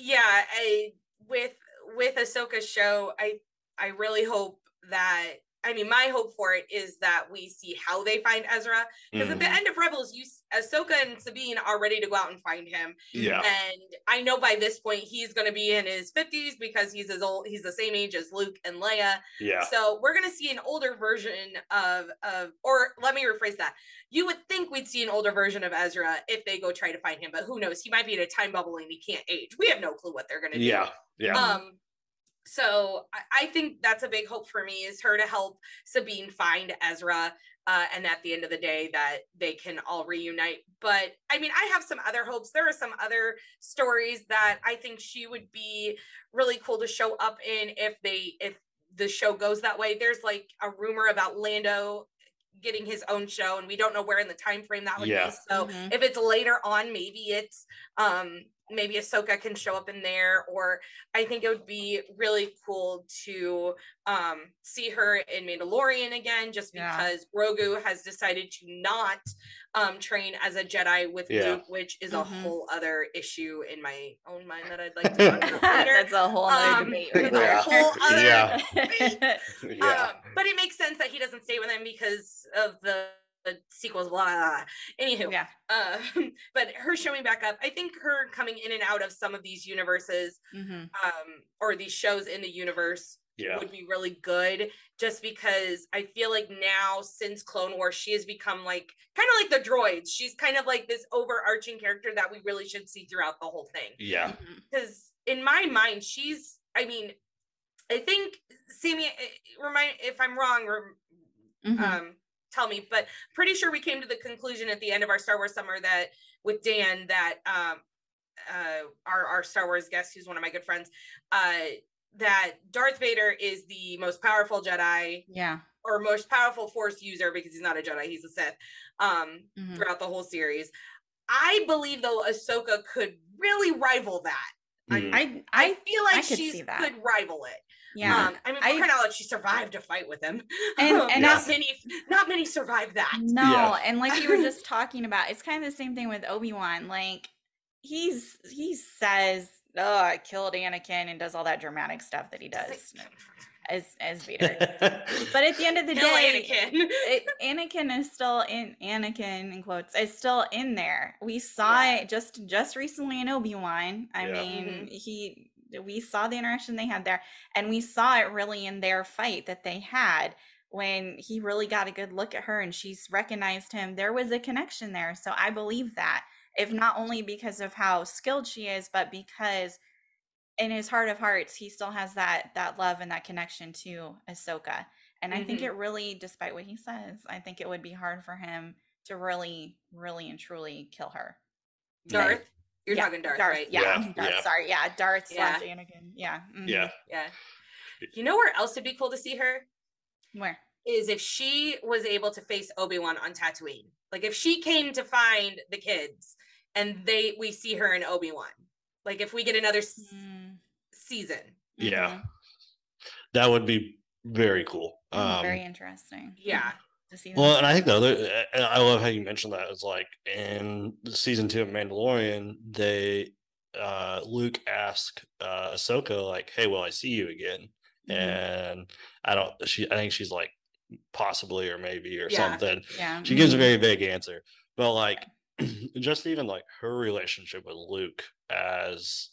yeah I, with with Ahsoka's show I I really hope that I mean, my hope for it is that we see how they find Ezra. Because at the Mhm. end of Rebels, you Ahsoka and Sabine are ready to go out and find him. Yeah. And I know by this point he's gonna be in his 50s because he's as old, he's the same age as Luke and Leia. Yeah. So we're gonna see an older version of of or let me rephrase that. You would think we'd see an older version of Ezra if they go try to find him, but who knows? He might be in a time bubble and he can't age. We have no clue what they're gonna do. Yeah. Yeah. Um, so I, I think that's a big hope for me is her to help Sabine find Ezra. Uh, and at the end of the day, that they can all reunite. But I mean, I have some other hopes. There are some other stories that I think she would be really cool to show up in if they if the show goes that way. There's like a rumor about Lando getting his own show, and we don't know where in the time frame that would Yeah. be. So Mhm. if it's later on, maybe it's um maybe Ahsoka can show up in there, or I think it would be really cool to um see her in Mandalorian again, just Yeah. because Grogu has decided to not um train as a Jedi with Yeah. Luke, which is a Mhm. whole other issue in my own mind that I'd like to talk about later. That's a whole other Um, debate right it's a whole other Yeah. yeah. um, but it makes sense that he doesn't stay with him because of the, the sequels. Blah, blah, blah. Anywho, yeah. uh, but her showing back up, I think her coming in and out of some of these universes, hmm um, or these shows in the universe Yeah. would be really good. Just because I feel like now since Clone Wars, she has become like kind of like the droids. She's kind of like this overarching character that we really should see throughout the whole thing Yeah. because in my mind she's i mean i think Sammy, eh, remind if i'm wrong or Mhm. um tell me but pretty sure we came to the conclusion at the end of our star wars summer that with dan that um uh our our star wars guest who's one of my good friends uh that darth vader is the most powerful jedi yeah. or most powerful force user because he's not a jedi he's a sith um Mhm. throughout the whole series i believe though ahsoka could really rival that Mhm. I I I feel like I could she see could rival it. Yeah. Um, I mean, for I- crying out loud, she survived a fight with him. And- Um, and not it's- many, not many survive that. No, Yeah. and like you were just talking about, it's kind of the same thing with Obi-Wan. Like he's he says, "Oh, I killed Anakin," and does all that dramatic stuff that he does as as Vader. But at the end of the Kill day, Anakin. it, Anakin is still in Anakin in quotes is still in there. We saw Yeah. it just just recently in Obi Wan. I Yeah. mean, Mhm. he we saw the interaction they had there, and we saw it really in their fight that they had when he really got a good look at her and she's recognized him. There was a connection there, so I believe that. If not only because of how skilled she is, but because in his heart of hearts, he still has that that love and that connection to Ahsoka. And I think Mhm. it really, despite what he says, I think it would be hard for him to really, really and truly kill her. Darth. You're Yeah, talking Darth, Darth, right? Yeah, Yeah, Darth, yeah. sorry, yeah, Darth Yeah. slash Anakin. Yeah. mhm. yeah. Yeah. You know where else would be cool to see her Where? is if she was able to face Obi Wan on Tatooine. Like if she came to find the kids and they we see her in Obi Wan. Like if we get another Mm, season. Yeah. mhm. That would be very cool. Mm, Um, Very interesting. Yeah. Well, and I think the other, I love how you mentioned that. It's like in the season two of Mandalorian, they, uh, Luke asked uh, Ahsoka, like, "Hey, will I see you again?" Mhm. And I don't. She, I think she's like, possibly or maybe or Yeah. something. yeah. She gives a mhm. very vague answer, but like, just even like her relationship with Luke as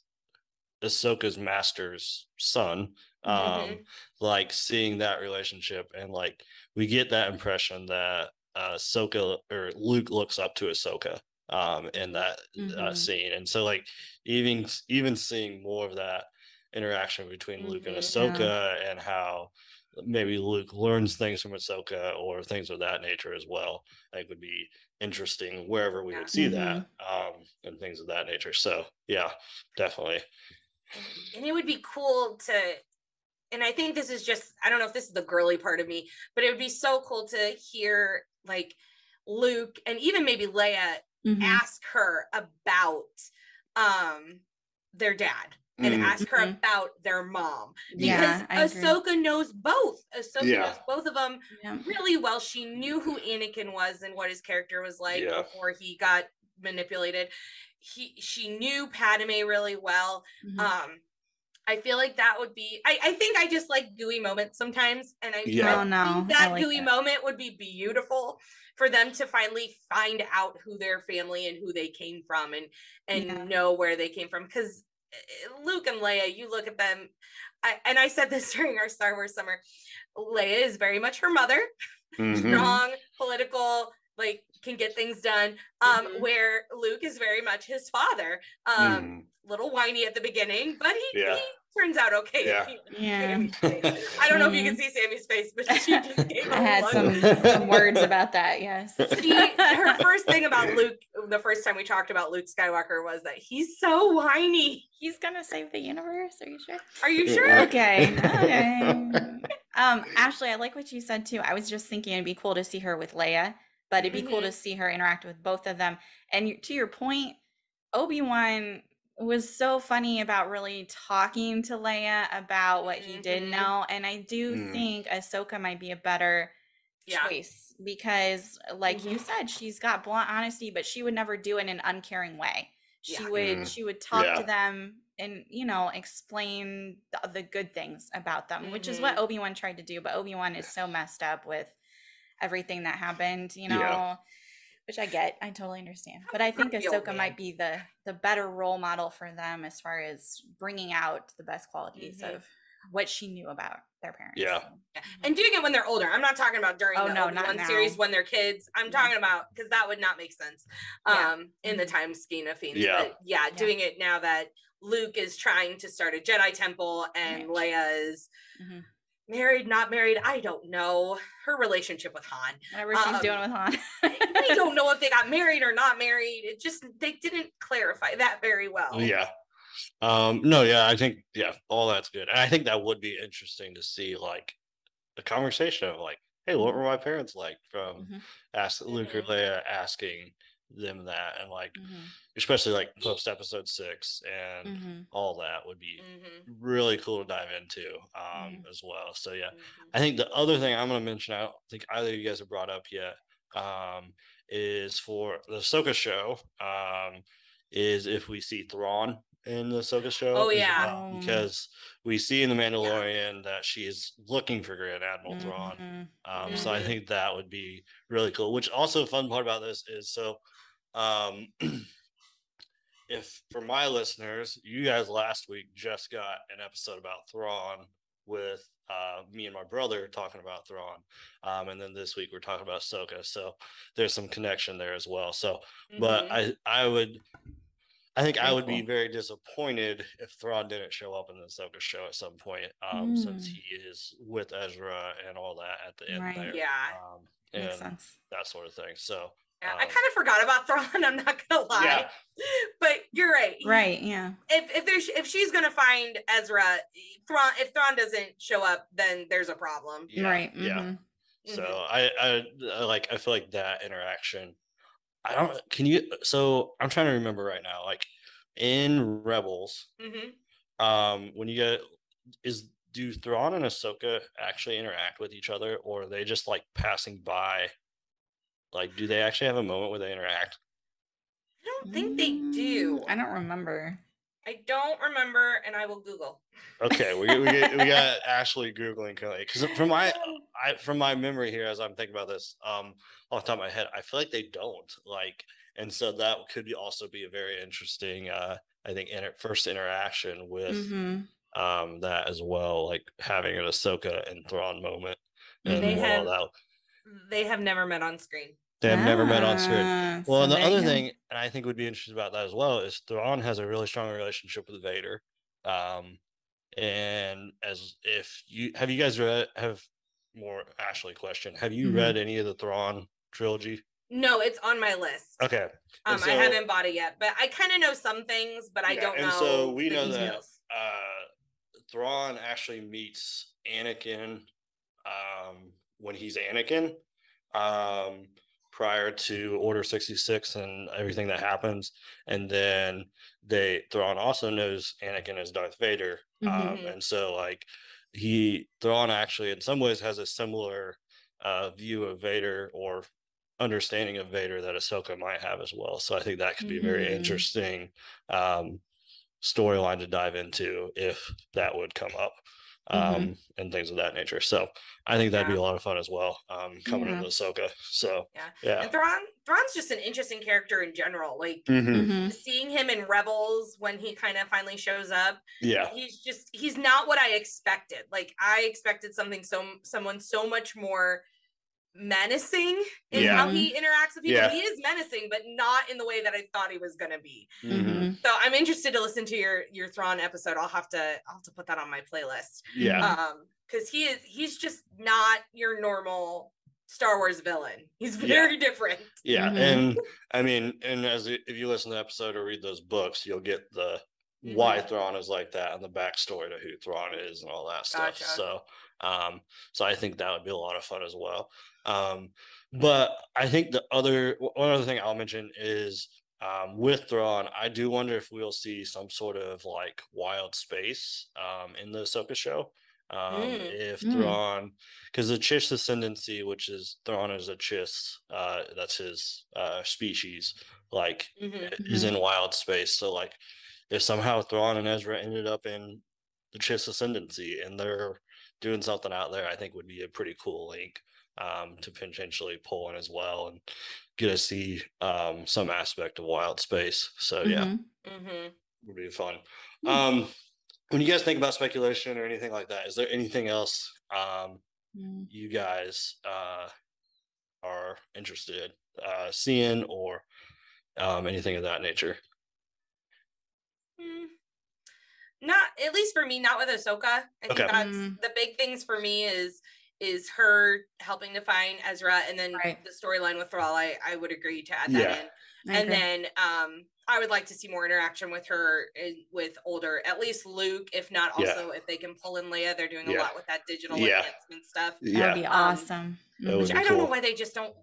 Ahsoka's master's son, um, Mhm. like seeing that relationship and like we get that impression that uh Ahsoka or Luke looks up to Ahsoka um in that uh, Mhm. scene. And so like even even seeing more of that interaction between Luke and Mhm. Ahsoka and how maybe Luke learns things from Ahsoka or things of that nature as well, I think would be interesting wherever we Yeah. would see that um and things of that nature. So yeah, definitely. And it would be cool to and i think this is just i don't know if this is the girly part of me but it would be so cool to hear like luke and even maybe leia Mhm. ask her about um their dad and Mhm. ask her Mhm. about their mom because Yeah, I agree. ahsoka knows both ahsoka Yeah. knows both of them Yeah. really well she knew who anakin was and what his character was like Yeah. before he got manipulated he she knew padme really well Mhm. um I feel like that would be. I, I think I just like gooey moments sometimes, and I, Yeah. I Oh, no, think I that like gooey that. moment would be beautiful for them to finally find out who their family and who they came from, and and Yeah. know where they came from. Because Luke and Leia, you look at them, I, and I said this during our Star Wars summer. Leia is very much her mother, Mhm. strong, political, like can get things done. Um, Mhm. where Luke is very much his father. Um, Mhm. little whiny at the beginning, but he, Yeah. he turns out okay. Yeah. Yeah. I don't know if you can see Sammy's face, but she just gave I a had some, some words about that. Yes. She, her first thing about Luke, the first time we talked about Luke Skywalker was that he's so whiny. He's gonna save the universe. Are you sure? Are you Yeah. sure? Okay. okay. Um, Ashley, I like what you said too. I was just thinking it'd be cool to see her with Leia, but it'd be cool to see her interact with both of them. And to your point, Obi Wan was so funny about really talking to Leia about what he did Mhm. know, and I do Mm. think Ahsoka might be a better Yeah. choice because, like you Mhm. said, she's got blunt honesty, but she would never do it in an uncaring way. She Yeah. would Mm. she would talk Yeah. to them and you know explain the, the good things about them, which is what Mhm. Obi Wan tried to do. But Obi Wan is so messed up with everything that happened, you know. Yeah. Which I get, I totally understand. But I think Ahsoka might be the the better role model for them as far as bringing out the best qualities Mhm. of what she knew about their parents. Yeah. so. Yeah. And doing it when they're older. I'm not talking about during Oh, the no, not series when they're kids. I'm Yeah. talking about because that would not make sense Yeah. um in the Mhm. time scheme of things. Yeah. But yeah, doing it now that Luke is trying to start a Jedi temple and Right. Leia is Mhm. Married, not married. I don't know. Her relationship with Han. Whatever she's doing Um, with Han. I don't know if they got married or not married. It just they didn't clarify that very well. Yeah. Um, no, yeah, I think yeah, all that's good. And I think that would be interesting to see like the conversation of like, hey, what were my parents like from Mhm. ask Luke or Mhm. Leia asking them that and like Mhm. especially like post episode six and Mhm. all that would be Mhm, really cool to dive into um Mhm. as well. So yeah. mhm. I think the other thing I'm going to mention, I don't think either of you guys have brought up yet, um, is for the Ahsoka show, um, is if we see Thrawn in the Ahsoka show. Oh, yeah. well, Oh. because we see in the Mandalorian that she is looking for Grand Admiral Thrawn. Mhm. Um, so I Mhm. think that would be really cool. Which also a fun part about this is so, um, if for my listeners, you guys last week just got an episode about Thrawn with uh, me and my brother talking about Thrawn, um, and then this week we're talking about Ahsoka. So there's some connection there as well. So, but Mhm. I I would. I think I would be very disappointed if Thrawn didn't show up in the Ahsoka show at some point, um, since Mm. he is with Ezra and all that at the end Right. there Yeah. um, and that sort of thing. So Yeah, I um, kind of forgot about Thrawn. I'm not gonna lie, Yeah. but you're right. Right. Yeah. If if there's if she's gonna find Ezra, Thrawn if Thrawn doesn't show up, then there's a problem. yeah, right. yeah. mhm. So Mhm. I, I I like I feel like that interaction. I don't. Can you? So I'm trying to remember right now. Like in Rebels, Mhm. um, when you get is do Thrawn and Ahsoka actually interact with each other, or are they just like passing by? Like, do they actually have a moment where they interact? I don't think they do. I don't remember. I don't remember, and I will Google. Okay, we we, get, we got Ashley googling currently because from my I from my memory here as I'm thinking about this, um, off the top of my head, I feel like they don't like, and so that could be also be a very interesting, uh, I think, inter- first interaction with hmm um that as well, like having an Ahsoka and Thrawn moment, and They all have- that. They have never met on screen. They have never met on screen. Ah, Well, so and the other go. thing, and I think would be interesting about that as well, is Thrawn has a really strong relationship with Vader. Um, and as if you have you guys read have more Ashley question, have you Mhm. read any of the Thrawn trilogy? No, it's on my list. Okay. Um, and I haven't bought it yet, but I kind of know some things, but I Yeah, don't and know. so we the know that- Uh Thrawn actually meets Anakin um when he's Anakin. Um prior to Order 66 and everything that happens. And then they Thrawn also knows Anakin as Darth Vader. Um, Mhm. and so like he Thrawn actually in some ways has a similar uh view of Vader or understanding of Vader that Ahsoka might have as well. So I think that could be a very interesting um storyline to dive into if that would come up. Um, Mhm. and things of that nature. So I think that'd be a lot of fun as well. Um, coming Yeah. into Ahsoka. So Yeah. yeah. And Thrawn, Thrawn's just an interesting character in general. Like Mhm. Mhm. seeing him in Rebels when he kind of finally shows up, Yeah. he's just he's not what I expected. Like I expected something so someone so much more menacing in Yeah. how he interacts with people. Yeah. He is menacing, but not in the way that I thought he was gonna be. Mhm. Mhm. So I'm interested to listen to your your Thrawn episode. I'll have to I'll have to put that on my playlist. Yeah. Um, because he is he's just not your normal Star Wars villain. He's Yeah. very different. Yeah, Mhm. and I mean, and as if you listen to the episode or read those books, you'll get the why Mhm. Thrawn is like that and the backstory to who Thrawn is and all that stuff. Gotcha. So, um, so I think that would be a lot of fun as well. Um, but I think the other one other thing I'll mention is um, with Thrawn, I do wonder if we'll see some sort of like wild space um, in the Ahsoka show. Um, Mm. If Mm. Thrawn, because the Chiss ascendancy, which is Thrawn is a Chiss, uh, that's his uh, species, like Mhm. is in wild space. So like if somehow Thrawn and Ezra ended up in the Chiss ascendancy and they're doing something out there, I think would be a pretty cool link um, to potentially pull in as well and get to see um, some aspect of wild space. So yeah, Mhm. Mhm. would be fun. Hmm. Um, when you guys think about speculation or anything like that, is there anything else um, Mm. you guys uh, are interested uh, seeing or um, anything of that nature? Mm. Not at least for me, not with Ahsoka. I think Okay. that's Mm. the big things for me is is her helping to find Ezra and then Right. the storyline with Thrawn. I, I would agree to add Yeah. that in. I and agree. then um I would like to see more interaction with her in, with older, at least Luke, if not Yeah. also if they can pull in Leia. They're doing a Yeah. lot with that digital Yeah. enhancement stuff. that Yeah. would be Um, awesome. that would Which be I don't know why they just don't.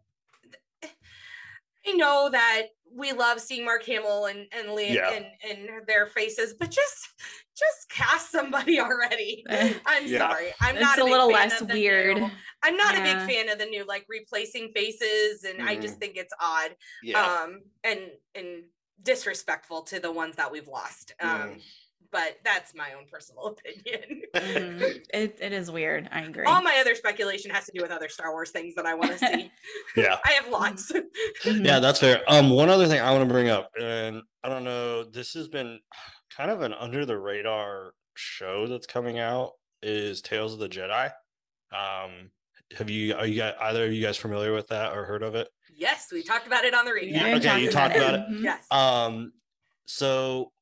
I know that we love seeing Mark Hamill and and Liam Yeah. and, and their faces, but just just cast somebody already. Eh, I'm Yeah. sorry, I'm It's not a little less weird. New, I'm not a big fan of the new like replacing faces, and I just think it's odd Yeah. um and and disrespectful to the ones that we've lost. Um, Mm. But that's my own personal opinion. Mhm. It, it is weird. I agree. All my other speculation has to do with other Star Wars things that I want to see. yeah. I have lots. Mhm. Yeah, that's fair. Um, one other thing I want to bring up, and I don't know, this has been kind of an under the radar show that's coming out is Tales of the Jedi. Um, have you are you guys either of you guys familiar with that or heard of it? Yes, we talked about it on the radio. Yeah, okay, you talked about it. Yes. Um, so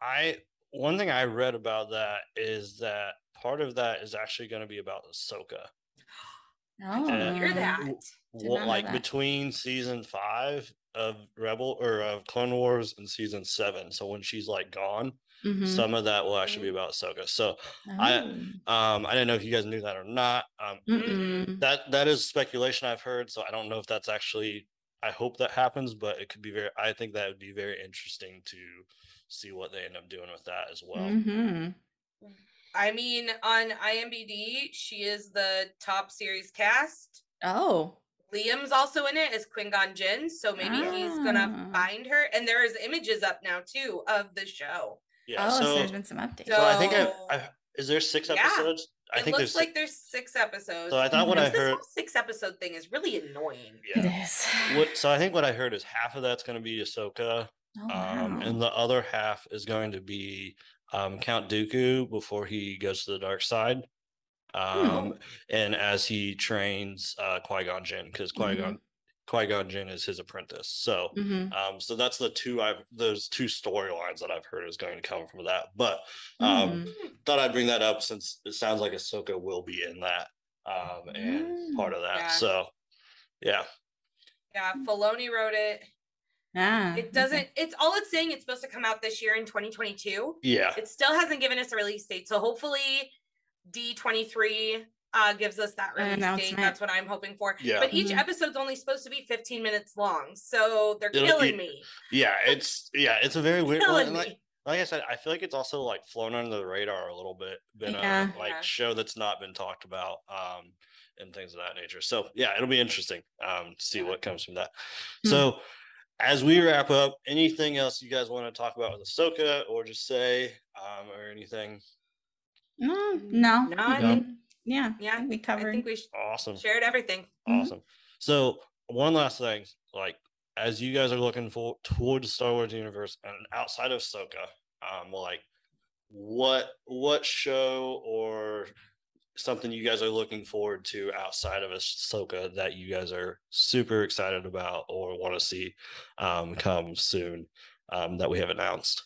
I one thing I read about that is that part of that is actually going to be about Ahsoka. Oh, Hear that? w- Did what not know like that. between season five of Rebel or of Clone Wars and season seven. So when she's like gone, Mhm. some of that will actually be about Ahsoka. So I- um I didn't know if you guys knew that or not. Um Oh. Mm-mm. that that is speculation I've heard, so I don't know if that's actually I hope that happens, but it could be very I think that would be very interesting to see what they end up doing with that as well. Mhm. I mean, on IMBD, she is the top series cast. Oh. Liam's also in it as Qui Gon Jinn, so maybe he's gonna Ah. find her. And there is images up now too of the show. Yeah. oh, so, so there's been some updates. so I think I, I is there six Yeah. episodes? I it think looks there's like there's six episodes. so I thought what I Because this heard whole six episode thing is really annoying. it yeah. is. What so I think what I heard is half of that's gonna be Ahsoka, Oh, um, wow. and the other half is going to be um, Count Dooku before he goes to the dark side. Um, and as he trains uh, Qui Gon Jinn, because Qui Gon Qui Gon Jinn is his apprentice. So, Mhm. um, so that's the two I've those two storylines that I've heard is going to come from that. But um, Mm. thought I'd bring that up since it sounds like Ahsoka will be in that um, and part of that. Yeah. So, yeah, Yeah, Filoni wrote it. Ah, It doesn't. It's all it's saying. It's supposed to come out this year in 2022. yeah, It still hasn't given us a release date, so hopefully D23 uh, gives us that release date. That's what I'm hoping for. yeah, But each Mhm. episode's only supposed to be 15 minutes long, so they're It'll- killing it- me. yeah. It's yeah, it's a very weird. well, Killing and like, like I said, I feel like it's also like flown under the radar a little bit, been Yeah. a like Yeah. show that's not been talked about, um, and things of that nature. So yeah, it'll be interesting um to see Yeah. what comes from that. Hmm. So as we wrap up, anything else you guys want to talk about with Ahsoka or just say, um, or anything? No, no. No, I No. think, Yeah. Yeah, think we I covered. think we Awesome. shared everything. Mhm. Awesome. So one last thing, like as you guys are looking for towards the Star Wars universe and outside of Ahsoka, um, like what what show or something you guys are looking forward to outside of Ahsoka that you guys are super excited about or want to see um, come soon um, that we have announced?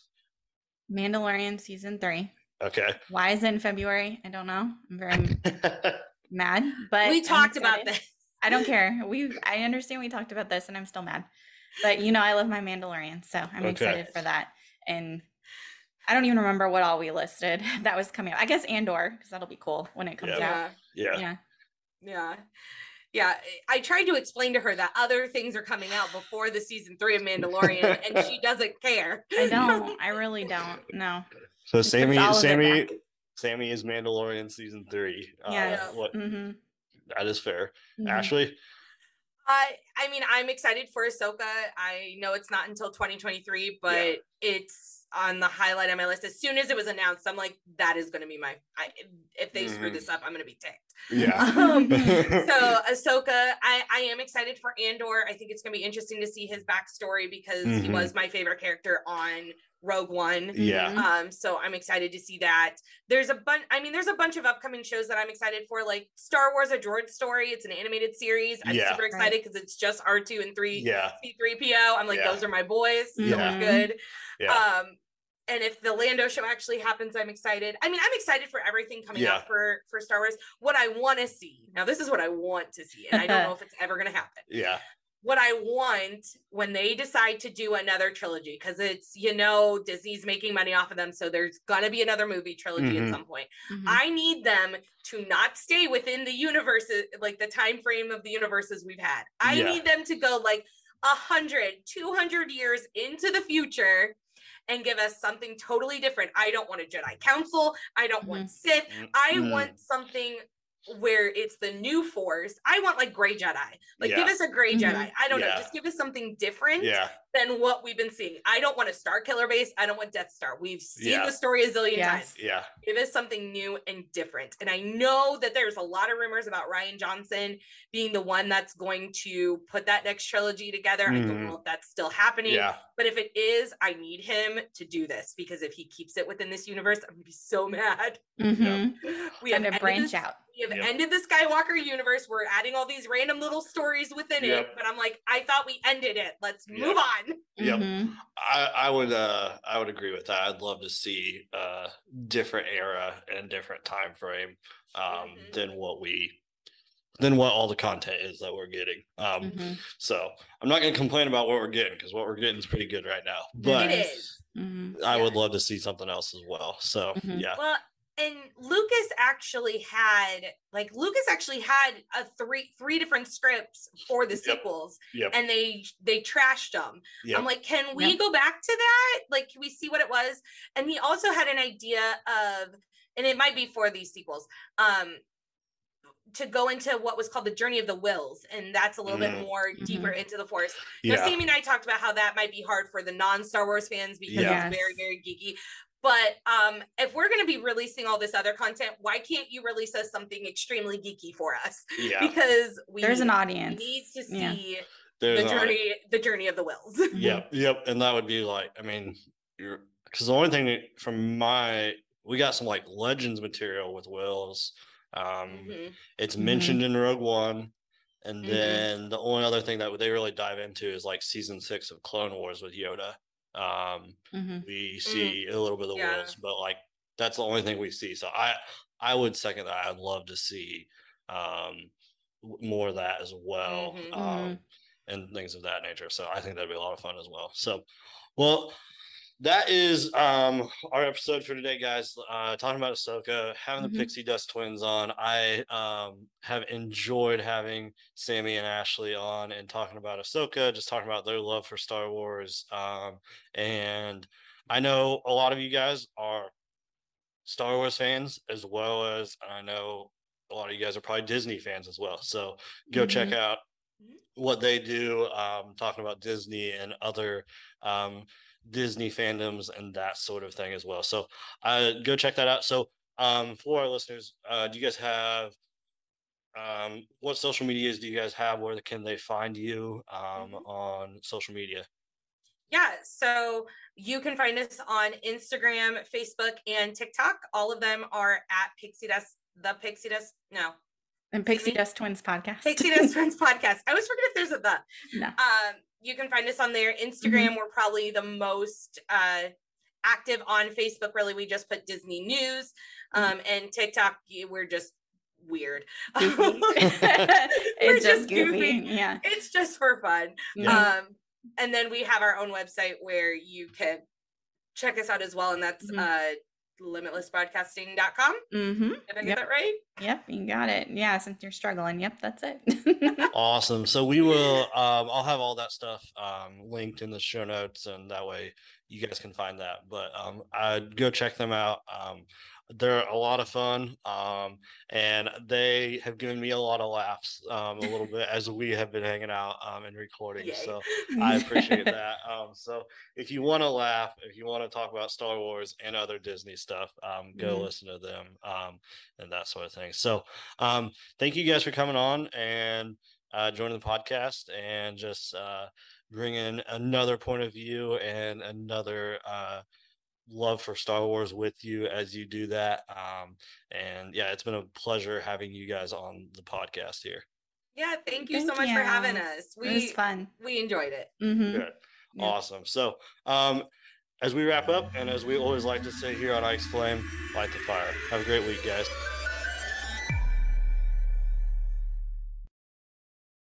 Mandalorian season three. Okay. Why is it in February? I don't know. I'm very mad, but we talked about excited. this. I don't care. We I understand we talked about this and I'm still mad. But you know I love my Mandalorian, so I'm Okay. excited for that. And I don't even remember what all we listed that was coming out. I guess Andor, because that'll be cool when it comes Yeah. out. Yeah. yeah. Yeah. Yeah. Yeah. I tried to explain to her that other things are coming out before the season three of Mandalorian, and she doesn't care. I don't. I really don't. No. So puts Sammy, all of it Sammy. Sammy is Mandalorian season three. Uh, what, Mm-hmm. that is fair. Mhm. Ashley, I I mean, I'm excited for Ahsoka. I know it's not until 2023, but it's on the highlight on my list. As soon as it was announced, I'm like, that is going to be my. I, if they screw Mhm. this up, I'm going to be ticked. yeah. Um, so Ahsoka, I, I am excited for Andor. I think it's gonna be interesting to see his backstory because he Mhm. was my favorite character on Rogue One. yeah. Mhm. Um, so I'm excited to see that. There's a bunch. I mean, there's a bunch of upcoming shows that I'm excited for, like Star Wars: A Droid Story. It's an animated series. I'm Yeah. super excited because it's just R2 and three Yeah. C3PO. I'm like, Yeah. those are my boys. So Yeah. it's good. Yeah. Um, and if the Lando show actually happens, I'm excited. I mean, I'm excited for everything coming Yeah. out for for Star Wars. What I want to see now, this is what I want to see, and I don't know if it's ever going to happen. Yeah. What I want when they decide to do another trilogy, because it's you know Disney's making money off of them, so there's gonna be another movie trilogy Mhm. at some point. Mhm. I need them to not stay within the universes, like the time frame of the universes we've had. I Yeah. need them to go like a hundred, two hundred years into the future and give us something totally different. I don't want a Jedi Council. I don't want Sith. I want something where it's the new force. I want like gray Jedi. Like give us a gray Mhm. Jedi. I don't know. Just give us something different Yeah. Than what we've been seeing. I don't want a Star Killer base. I don't want Death Star. We've seen Yeah. the story a zillion Yes. times Yeah. give us something new and different. And I know that there's a lot of rumors about Rian Johnson being the one that's going to put that next trilogy together. I don't Mhm. know if that's still happening, Yeah. but if it is, I need him to do this because if he keeps it within this universe, I'm gonna be so mad. Mhm. We Time to ended branch this- out. We have Yep. ended the Skywalker universe. We're adding all these random little stories within Yep. it, but I'm like, I thought we ended it. Let's Yep. move on. Yep. Mhm. I, I would uh I would agree with that. I'd love to see a different era and different time frame um Mhm. than what we than what all the content is that we're getting. Um Mhm. so I'm not gonna complain about what we're getting because what we're getting is pretty good right now. But It is. Mhm. I would love to see something else as well. So Mhm. yeah. Well, and Lucas actually had like Lucas actually had a three three different scripts for the sequels, Yep. and they they trashed them. Yep. I'm like, can we Yep. go back to that? Like, can we see what it was? And he also had an idea of, and it might be for these sequels, um, to go into what was called the journey of the Whills, and that's a little bit Mhm. more deeper into the force. Now, yeah. Sammy and I talked about how that might be hard for the non-Star Wars fans because Yeah. it's very, very geeky. But um, if we're going to be releasing all this other content, why can't you release us something extremely geeky for us? Yeah. Because we There's an we audience. need to see There's the an audience. journey, the journey of the Whills. Yep, yep, and that would be like, I mean, you're because the only thing from my, we got some like legends material with Whills. Um, Mhm. it's Mhm. mentioned in Rogue One, and Mhm. then the only other thing that they really dive into is like season six of Clone Wars with Yoda. Um, Mhm. we see a little bit of the Mm, Yeah. Whills, but like that's the only thing we see. So I, I would second that. I'd love to see um more of that as well. Mhm. Um, and things of that nature. So I think that'd be a lot of fun as well. So, well, that is um our episode for today, guys. Uh, talking about Ahsoka, having Mhm. the Pixie Dust twins on. I um have enjoyed having Sammy and Ashley on and talking about Ahsoka, just talking about their love for Star Wars. Um, and I know a lot of you guys are Star Wars fans as well as I know a lot of you guys are probably Disney fans as well. So go check Mhm. out what they do, um, talking about Disney and other um, Disney fandoms and that sort of thing as well. So uh, go check that out. So um, for our listeners, uh, do you guys have um, what social medias do you guys have? Where can they find you um, Mhm. on social media? Yeah, so you can find us on Instagram, Facebook, and TikTok. All of them are at Pixie Dust, the Pixie Dust, no, And Pixie? Dust Twins podcast. Pixie Dust Twins podcast. I always forget if there's a the. No. Um, you can find us on there. Instagram, we're probably the most uh active on Facebook. Really, we just put Disney news. Um, and TikTok, we're just weird. It's just just goofy. goofy. Yeah. it's just for fun. Yeah. Um, and then we have our own website where you can check us out as well, and that's Mhm. uh limitlessbroadcasting.com. mm-hmm. Did I get Yep. that right? Yep. You got it. Yeah. Since you're struggling. Yep. That's it. Awesome. So we will um I'll have all that stuff um linked in the show notes and that way you guys can find that. But um I go check them out. They're a lot of fun. Um and they have given me a lot of laughs um a little bit as we have been hanging out um and recording. Yay. So I appreciate that. Um, so if you want to laugh, if you want to talk about Star Wars and other Disney stuff, um, go Mhm. listen to them um, and that sort of thing. So um, thank you guys for coming on and uh, joining the podcast and just uh, bringing another point of view and another uh, love for Star Wars with you as you do that. Um, and yeah, it's been a pleasure having you guys on the podcast here. Yeah, thank you so Thank much for having you. us. it was We fun. we enjoyed it. Mm-hmm. Good. Yeah. Awesome. So, um, as we wrap up, and as we always like to say here on Ice Flame, light the fire. Have a great week, guys.